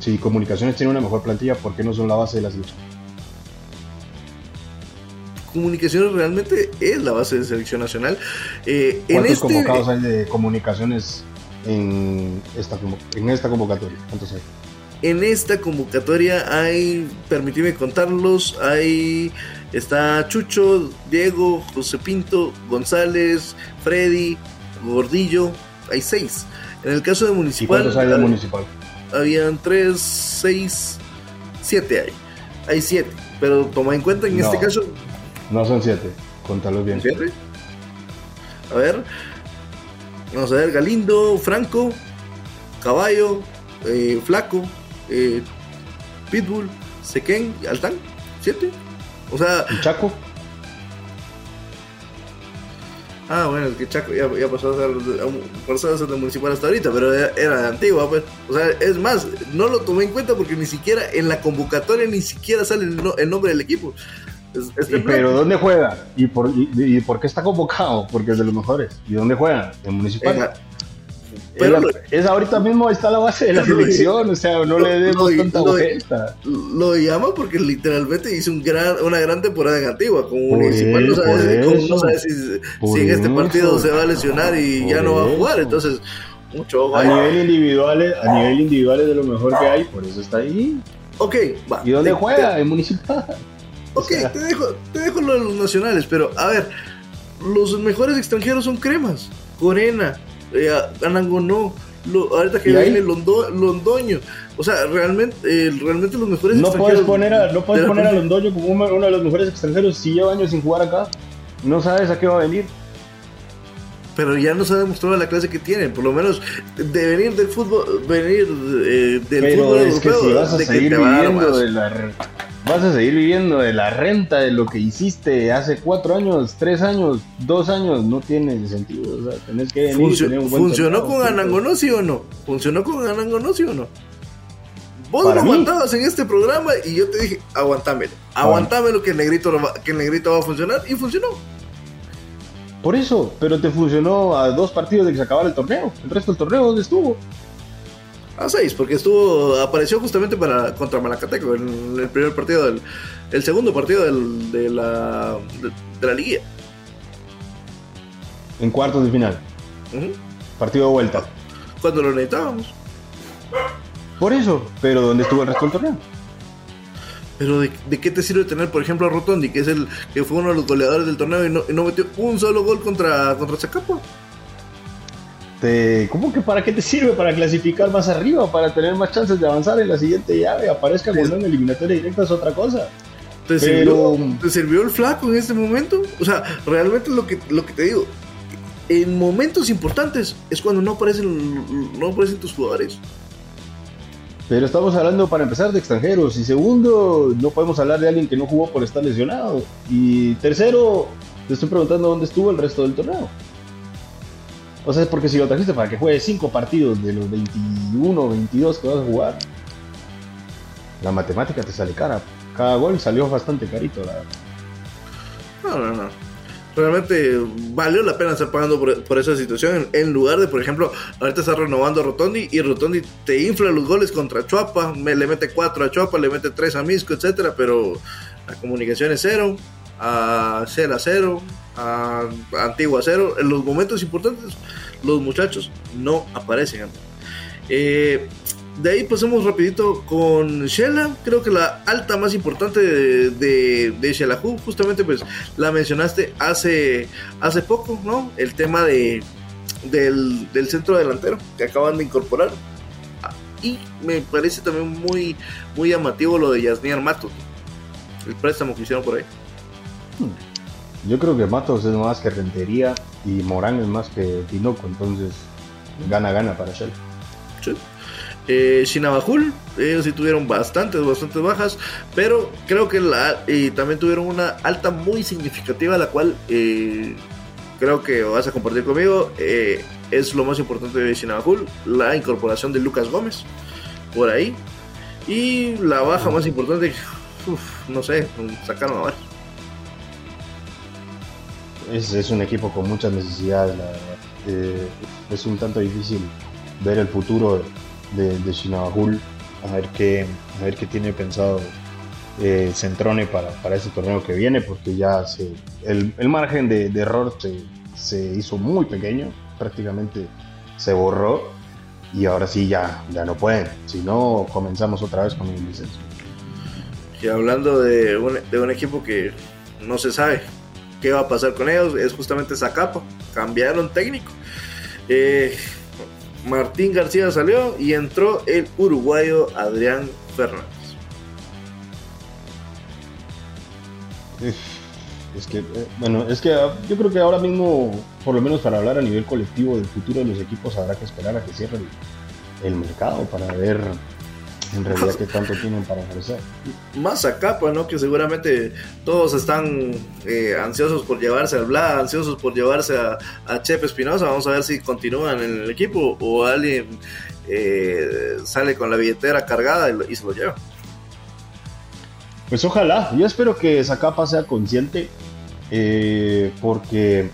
si comunicaciones tiene una mejor plantilla ¿por qué no son la base de la selección? comunicaciones realmente es la base de selección nacional. Eh, ¿Cuántos este convocados hay de comunicaciones en esta, en esta convocatoria? ¿Cuántos hay? En esta convocatoria hay, permíteme contarlos, hay, está Chucho, Diego, José Pinto, González, Freddy, Gordillo, hay seis. En el caso de Municipal... cuántos hay de Municipal? Habían tres, seis, siete hay. Hay siete, pero toma en cuenta en este caso... No son siete, contalos bien. ¿Siete? A ver, vamos a ver, Galindo, Franco, Caballo, eh, Flaco, eh, Pitbull, Sequén, Altán, ¿siete? O sea. ¿Y Chaco? Ah, bueno, es que Chaco ya, pasó, a ser, a ser de municipal hasta ahorita, pero era, de antigua, pues. O sea, es más, no lo tomé en cuenta porque ni siquiera en la convocatoria ni siquiera sale el, nombre del equipo. pero ¿dónde juega? ¿Y por, y, por qué está convocado? Porque es de los mejores. ¿Y dónde juega? En municipal. Pero es, ahorita mismo está la base de la selección, o sea, no le demos tanta vuelta. Lo llama porque literalmente hizo un gran, una gran temporada en Antigua. Como municipal no sabe, si, en este partido se va a lesionar y ya no va a jugar. Entonces, mucho A nivel individual, a nivel individual es de lo mejor que hay, por eso está ahí. Ok, va. ¿Y dónde juega? En municipal. Ok, te, dejo, te dejo lo de los nacionales, pero a ver, los mejores extranjeros son cremas. Corena, eh, no. Lo, ahorita que viene Londo, Londoño. O sea, realmente, eh, realmente los mejores no puedes poner a, No puedes poner a Londoño como uno, de los mejores extranjeros si lleva años sin jugar acá. No sabes a qué va a venir. Pero ya nos ha demostrado la clase que tiene. Por lo menos de venir del fútbol, venir eh, del fútbol es que si vas a seguir viviendo de la vas a seguir viviendo de la renta de lo que hiciste hace cuatro años, tres años, dos años, no tiene sentido. O sea, tenés que venir tener un buen ¿Funcionó con Anangonó, sí o no? ¿Funcionó con Anangonó, sí o no? Vos lo aguantabas en este programa y yo te dije, aguantámelo, aguantámelo que el negrito, que el negrito va a funcionar y funcionó. Por eso, pero te funcionó a dos partidos de que se acabara el torneo. El resto del torneo, ¿dónde estuvo? A seis, porque estuvo apareció justamente para contra Malacateco en el primer partido del el segundo partido del, de la de, la liguilla. En cuartos de final. Partido de vuelta. Cuando lo necesitábamos. Por eso, pero ¿dónde estuvo el resto del torneo? Pero de, qué te sirve tener, por ejemplo, a Rotondi, que es el que fue uno de los goleadores del torneo y no, y no metió un solo gol contra, contra Zacapo? Este, ¿cómo que para qué te sirve? Para clasificar más arriba, para tener más chances de avanzar en la siguiente llave. Aparezca cuando en eliminatoria directa es otra cosa. ¿Te, sirvió, ¿Te sirvió el flaco en este momento? O sea, realmente lo que, lo que te digo, en momentos importantes es cuando no aparecen, no aparecen tus jugadores. Pero estamos hablando para empezar de extranjeros. Y segundo, no podemos hablar de alguien que no jugó por estar lesionado. Y tercero, te estoy preguntando dónde estuvo el resto del torneo. O sea, porque si lo trajiste para que juegue 5 partidos de los 21 22 que vas a jugar, la matemática te sale cara. Cada gol salió bastante carito, la verdad. No, no, no. Realmente valió la pena estar pagando por, esa situación. En, lugar de, por ejemplo, ahorita está renovando a Rotondi y Rotondi te infla los goles contra Chuapa, le mete 4 a Chuapa, le mete 3 a Misco, etcétera, pero la comunicación es cero, a 0 a 0, a Antigua Cero. En los momentos importantes, los muchachos no aparecen. Eh, de ahí pasamos rapidito con Shela, creo que la alta más importante de, de, justamente pues la mencionaste hace, hace poco, ¿no? El tema de, del, centro delantero que acaban de incorporar. Y me parece también muy, muy llamativo lo de Yasnier Matos, el préstamo que hicieron por ahí. Hmm. Yo creo que Matos es más que Rentería y Morán es más que Tinoco, entonces gana, gana para Shell. Sí. Eh, Shinabajul, ellos sí tuvieron bastantes, bastantes bajas, pero creo que la, y también tuvieron una alta muy significativa, la cual eh, creo que vas a compartir conmigo. Eh, es lo más importante de Shinabajul, la incorporación de Lucas Gómez por ahí. Y la baja más importante, no sé, sacaron a ver es, un equipo con muchas necesidades, eh, es un tanto difícil ver el futuro de, de Shinabajul, a ver qué, a ver qué tiene pensado eh, se entrone para, para ese torneo que viene, porque ya el, el margen de, de error se, se, hizo muy pequeño, prácticamente se borró y ahora sí ya, ya no pueden, si no comenzamos otra vez con el licencia. Y hablando de un, de un equipo que no se sabe qué va a pasar con ellos, es justamente Zacapa, cambiaron técnico. Eh, Martín García salió y entró el uruguayo Adrián Fernández. Es que, eh, bueno, es que ah, yo creo que ahora mismo, por lo menos para hablar a nivel colectivo del futuro de los equipos, habrá que esperar a que cierre el, el mercado para ver en realidad qué tanto tienen para ofrecer. Más acá, pues, ¿no? Que seguramente todos están eh, ansiosos por llevarse al Bla, ansiosos por llevarse a, a Chep Espinosa. Vamos a ver si continúan en el equipo o alguien eh, sale con la billetera cargada y, y se lo lleva. Pues ojalá, yo espero que Zacapa sea consciente, eh, porque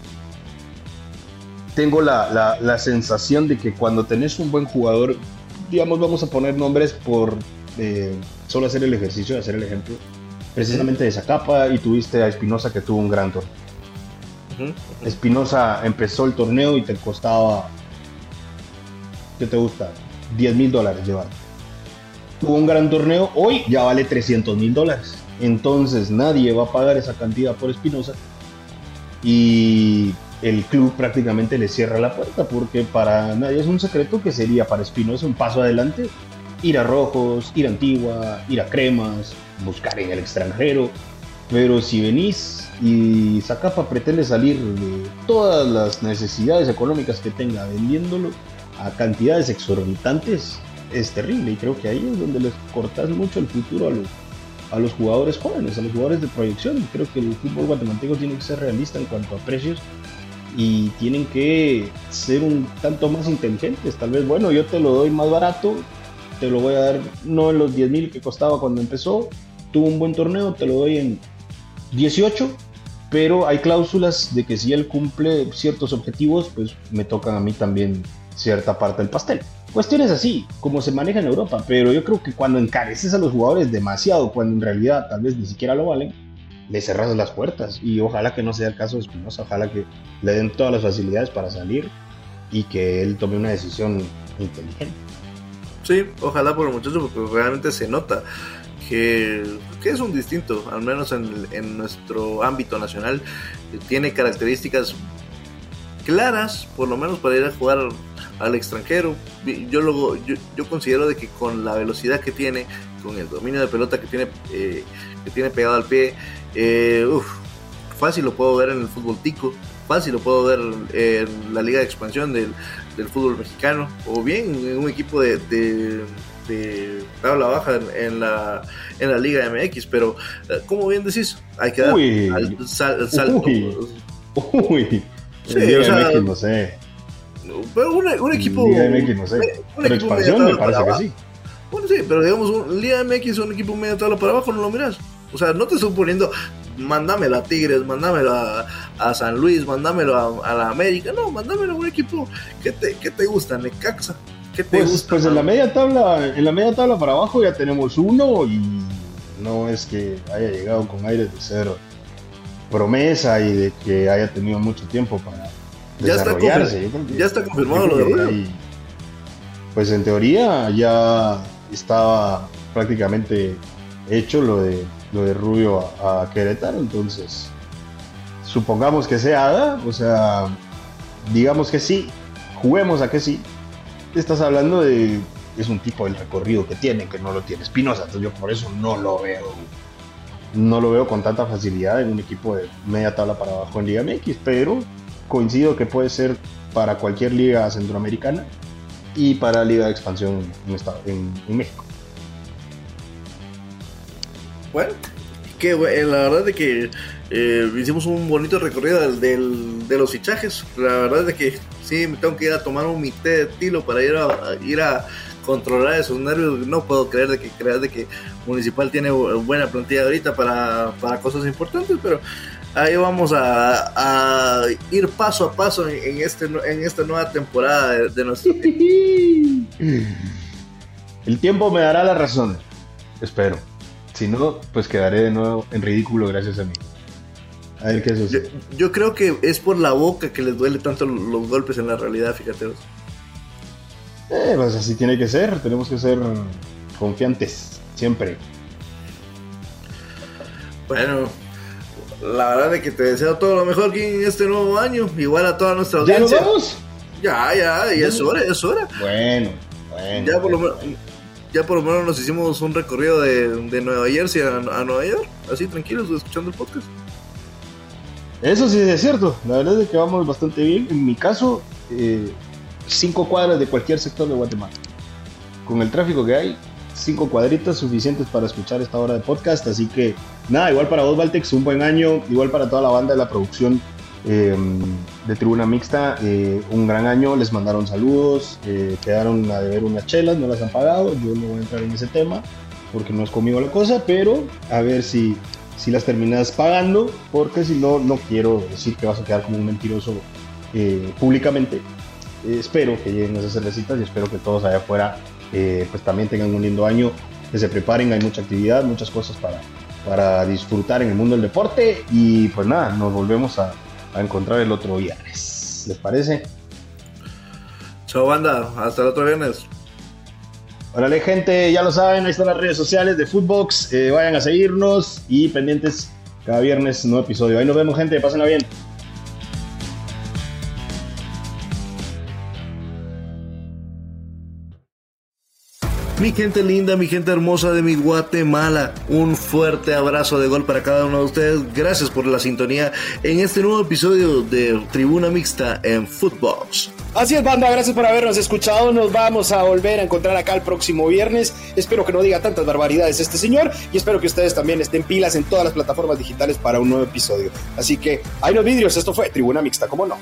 tengo la, la, la, sensación de que cuando tenés un buen jugador, digamos, vamos a poner nombres por eh, solo hacer el ejercicio de hacer el ejemplo, precisamente de Zacapa, y tuviste a Espinosa que tuvo un gran torneo. Espinosa empezó el torneo y te costaba, ¿qué te gusta? 10 mil dólares llevar tuvo un gran torneo, hoy ya vale 300 mil dólares. Entonces nadie va a pagar esa cantidad por Espinosa y el club prácticamente le cierra la puerta porque para nadie es un secreto que sería para Espinosa un paso adelante ir a Rojos, ir a Antigua, ir a Cremas, buscar en el extranjero. Pero si venís y Zacapa pretende salir de todas las necesidades económicas que tenga vendiéndolo a cantidades exorbitantes, es terrible y creo que ahí es donde les cortas mucho el futuro a los, a los jugadores jóvenes, a los jugadores de proyección. Creo que el fútbol guatemalteco tiene que ser realista en cuanto a precios y tienen que ser un tanto más inteligentes. Tal vez, bueno, yo te lo doy más barato, te lo voy a dar no en los 10 mil que costaba cuando empezó, tuvo un buen torneo, te lo doy en 18, pero hay cláusulas de que si él cumple ciertos objetivos, pues me tocan a mí también cierta parte del pastel. Cuestiones así, como se maneja en Europa, pero yo creo que cuando encareces a los jugadores demasiado, cuando en realidad tal vez ni siquiera lo valen, le cerras las puertas. Y ojalá que no sea el caso de Espinosa, ojalá que le den todas las facilidades para salir y que él tome una decisión inteligente. Sí, ojalá por el muchacho, porque realmente se nota que, que es un distinto, al menos en, en nuestro ámbito nacional, tiene características claras, por lo menos para ir a jugar al extranjero. Yo, lo, yo, yo, considero de que con la velocidad que tiene, con el dominio de pelota que tiene, eh, que tiene pegado al pie, eh, uf, fácil lo puedo ver en el fútbol tico, fácil lo puedo ver en la liga de expansión del, del fútbol mexicano, o bien en un equipo de, de, de tabla baja en, en, la, en la liga MX, pero eh, como bien decís, hay que dar Uy. al, sal, salto. Uy. Uy. Sí, o sea, MX, no sé. Pero un, un equipo. Liga MX, no sé. un Pero expansión me parece que sí. Bueno, sí, pero digamos, un Liga MX, un equipo medio tabla para abajo, no lo miras. O sea, no te estoy poniendo, mándamelo a Tigres, mándamelo a, a San Luis, mándamelo a, a, la América. No, mándamelo a un equipo que te, que te gusta, Necaxa. ¿Qué te Pues, gusta? pues en la media tabla, en la media tabla para abajo ya tenemos uno y no es que haya llegado con aires de ser promesa y de que haya tenido mucho tiempo para Ya desarrollarse. que- ya está confirmado lo de ahí, Pues en teoría ya estaba prácticamente hecho lo de lo de Rubio a, Querétaro, entonces supongamos que sea o sea, digamos que sí, juguemos a que sí. Estás hablando de es un tipo del recorrido que tiene que no lo tiene Espinosa, entonces yo por eso no lo veo no lo veo con tanta facilidad en un equipo de media tabla para abajo en Liga MX, pero coincido que puede ser para cualquier liga centroamericana y para Liga de Expansión en México. Bueno, que güey, la verdad de que eh, hicimos un bonito recorrido del, del- de los fichajes. La verdad de que sí, me tengo que ir a tomar un mi té de tilo para ir a, ir a controlar esos nervios. No puedo creer de que creas de que Municipal tiene bu- buena plantilla ahorita para, para cosas importantes, pero ahí vamos a, ir paso a paso en, este, en esta nueva temporada de, de nuestro El tiempo me dará la razón, espero. Si no, pues quedaré de nuevo en ridículo gracias a mí. A ver qué sucede. Yo, yo creo que es por la boca que les duele tanto los golpes en la realidad, fíjate. Eh, pues así tiene que ser. Tenemos que ser confiantes, siempre. Bueno, la verdad es que te deseo todo lo mejor aquí en este nuevo año. Igual a toda nuestra audiencia. ¿Ya nos vamos? Ya, ya, ya es hora, es hora. Bueno, bueno. Ya por lo menos ya por lo menos nos hicimos un recorrido de, de Nueva Jersey a, a, Nueva York, así tranquilos, escuchando el podcast. Eso sí es cierto, la verdad es que vamos bastante bien. En mi caso, eh, cinco cuadras de cualquier sector de Guatemala. Con el tráfico que hay, cinco cuadritas suficientes para escuchar esta hora de podcast. Así que nada, igual para vos, Valtex, un buen año. Igual para toda la banda de la producción eh, de Tribuna Mixta, eh, un gran año. Les mandaron saludos, eh, quedaron a deber unas chelas, no las han pagado. Yo no voy a entrar en ese tema porque no es conmigo la cosa, pero a ver si, si las terminas pagando, porque si no, no quiero decir que vas a quedar como un mentiroso públicamente. espero que lleguen esas cervecitas y espero que todos allá afuera pues también tengan un lindo año, que se preparen, hay mucha actividad, muchas cosas para, para disfrutar en el mundo del deporte y pues nada, nos volvemos a, a encontrar el otro viernes. ¿Les parece? Chao banda, hasta el otro viernes. Órale gente, ya lo saben, ahí están las redes sociales de Footbox, eh, vayan a seguirnos y pendientes cada viernes nuevo episodio. Ahí nos vemos gente, pásenla bien. Mi gente linda, mi gente hermosa de mi Guatemala, un fuerte abrazo de gol para cada uno de ustedes. Gracias por la sintonía en este nuevo episodio de Tribuna Mixta en Footbox. Así es, banda, gracias por habernos escuchado. Nos vamos a volver a encontrar acá el próximo viernes. Espero que no diga tantas barbaridades este señor y espero que ustedes también estén pilas en todas las plataformas digitales para un nuevo episodio. Así que, hay los vidrios, esto fue Tribuna Mixta, ¿cómo no?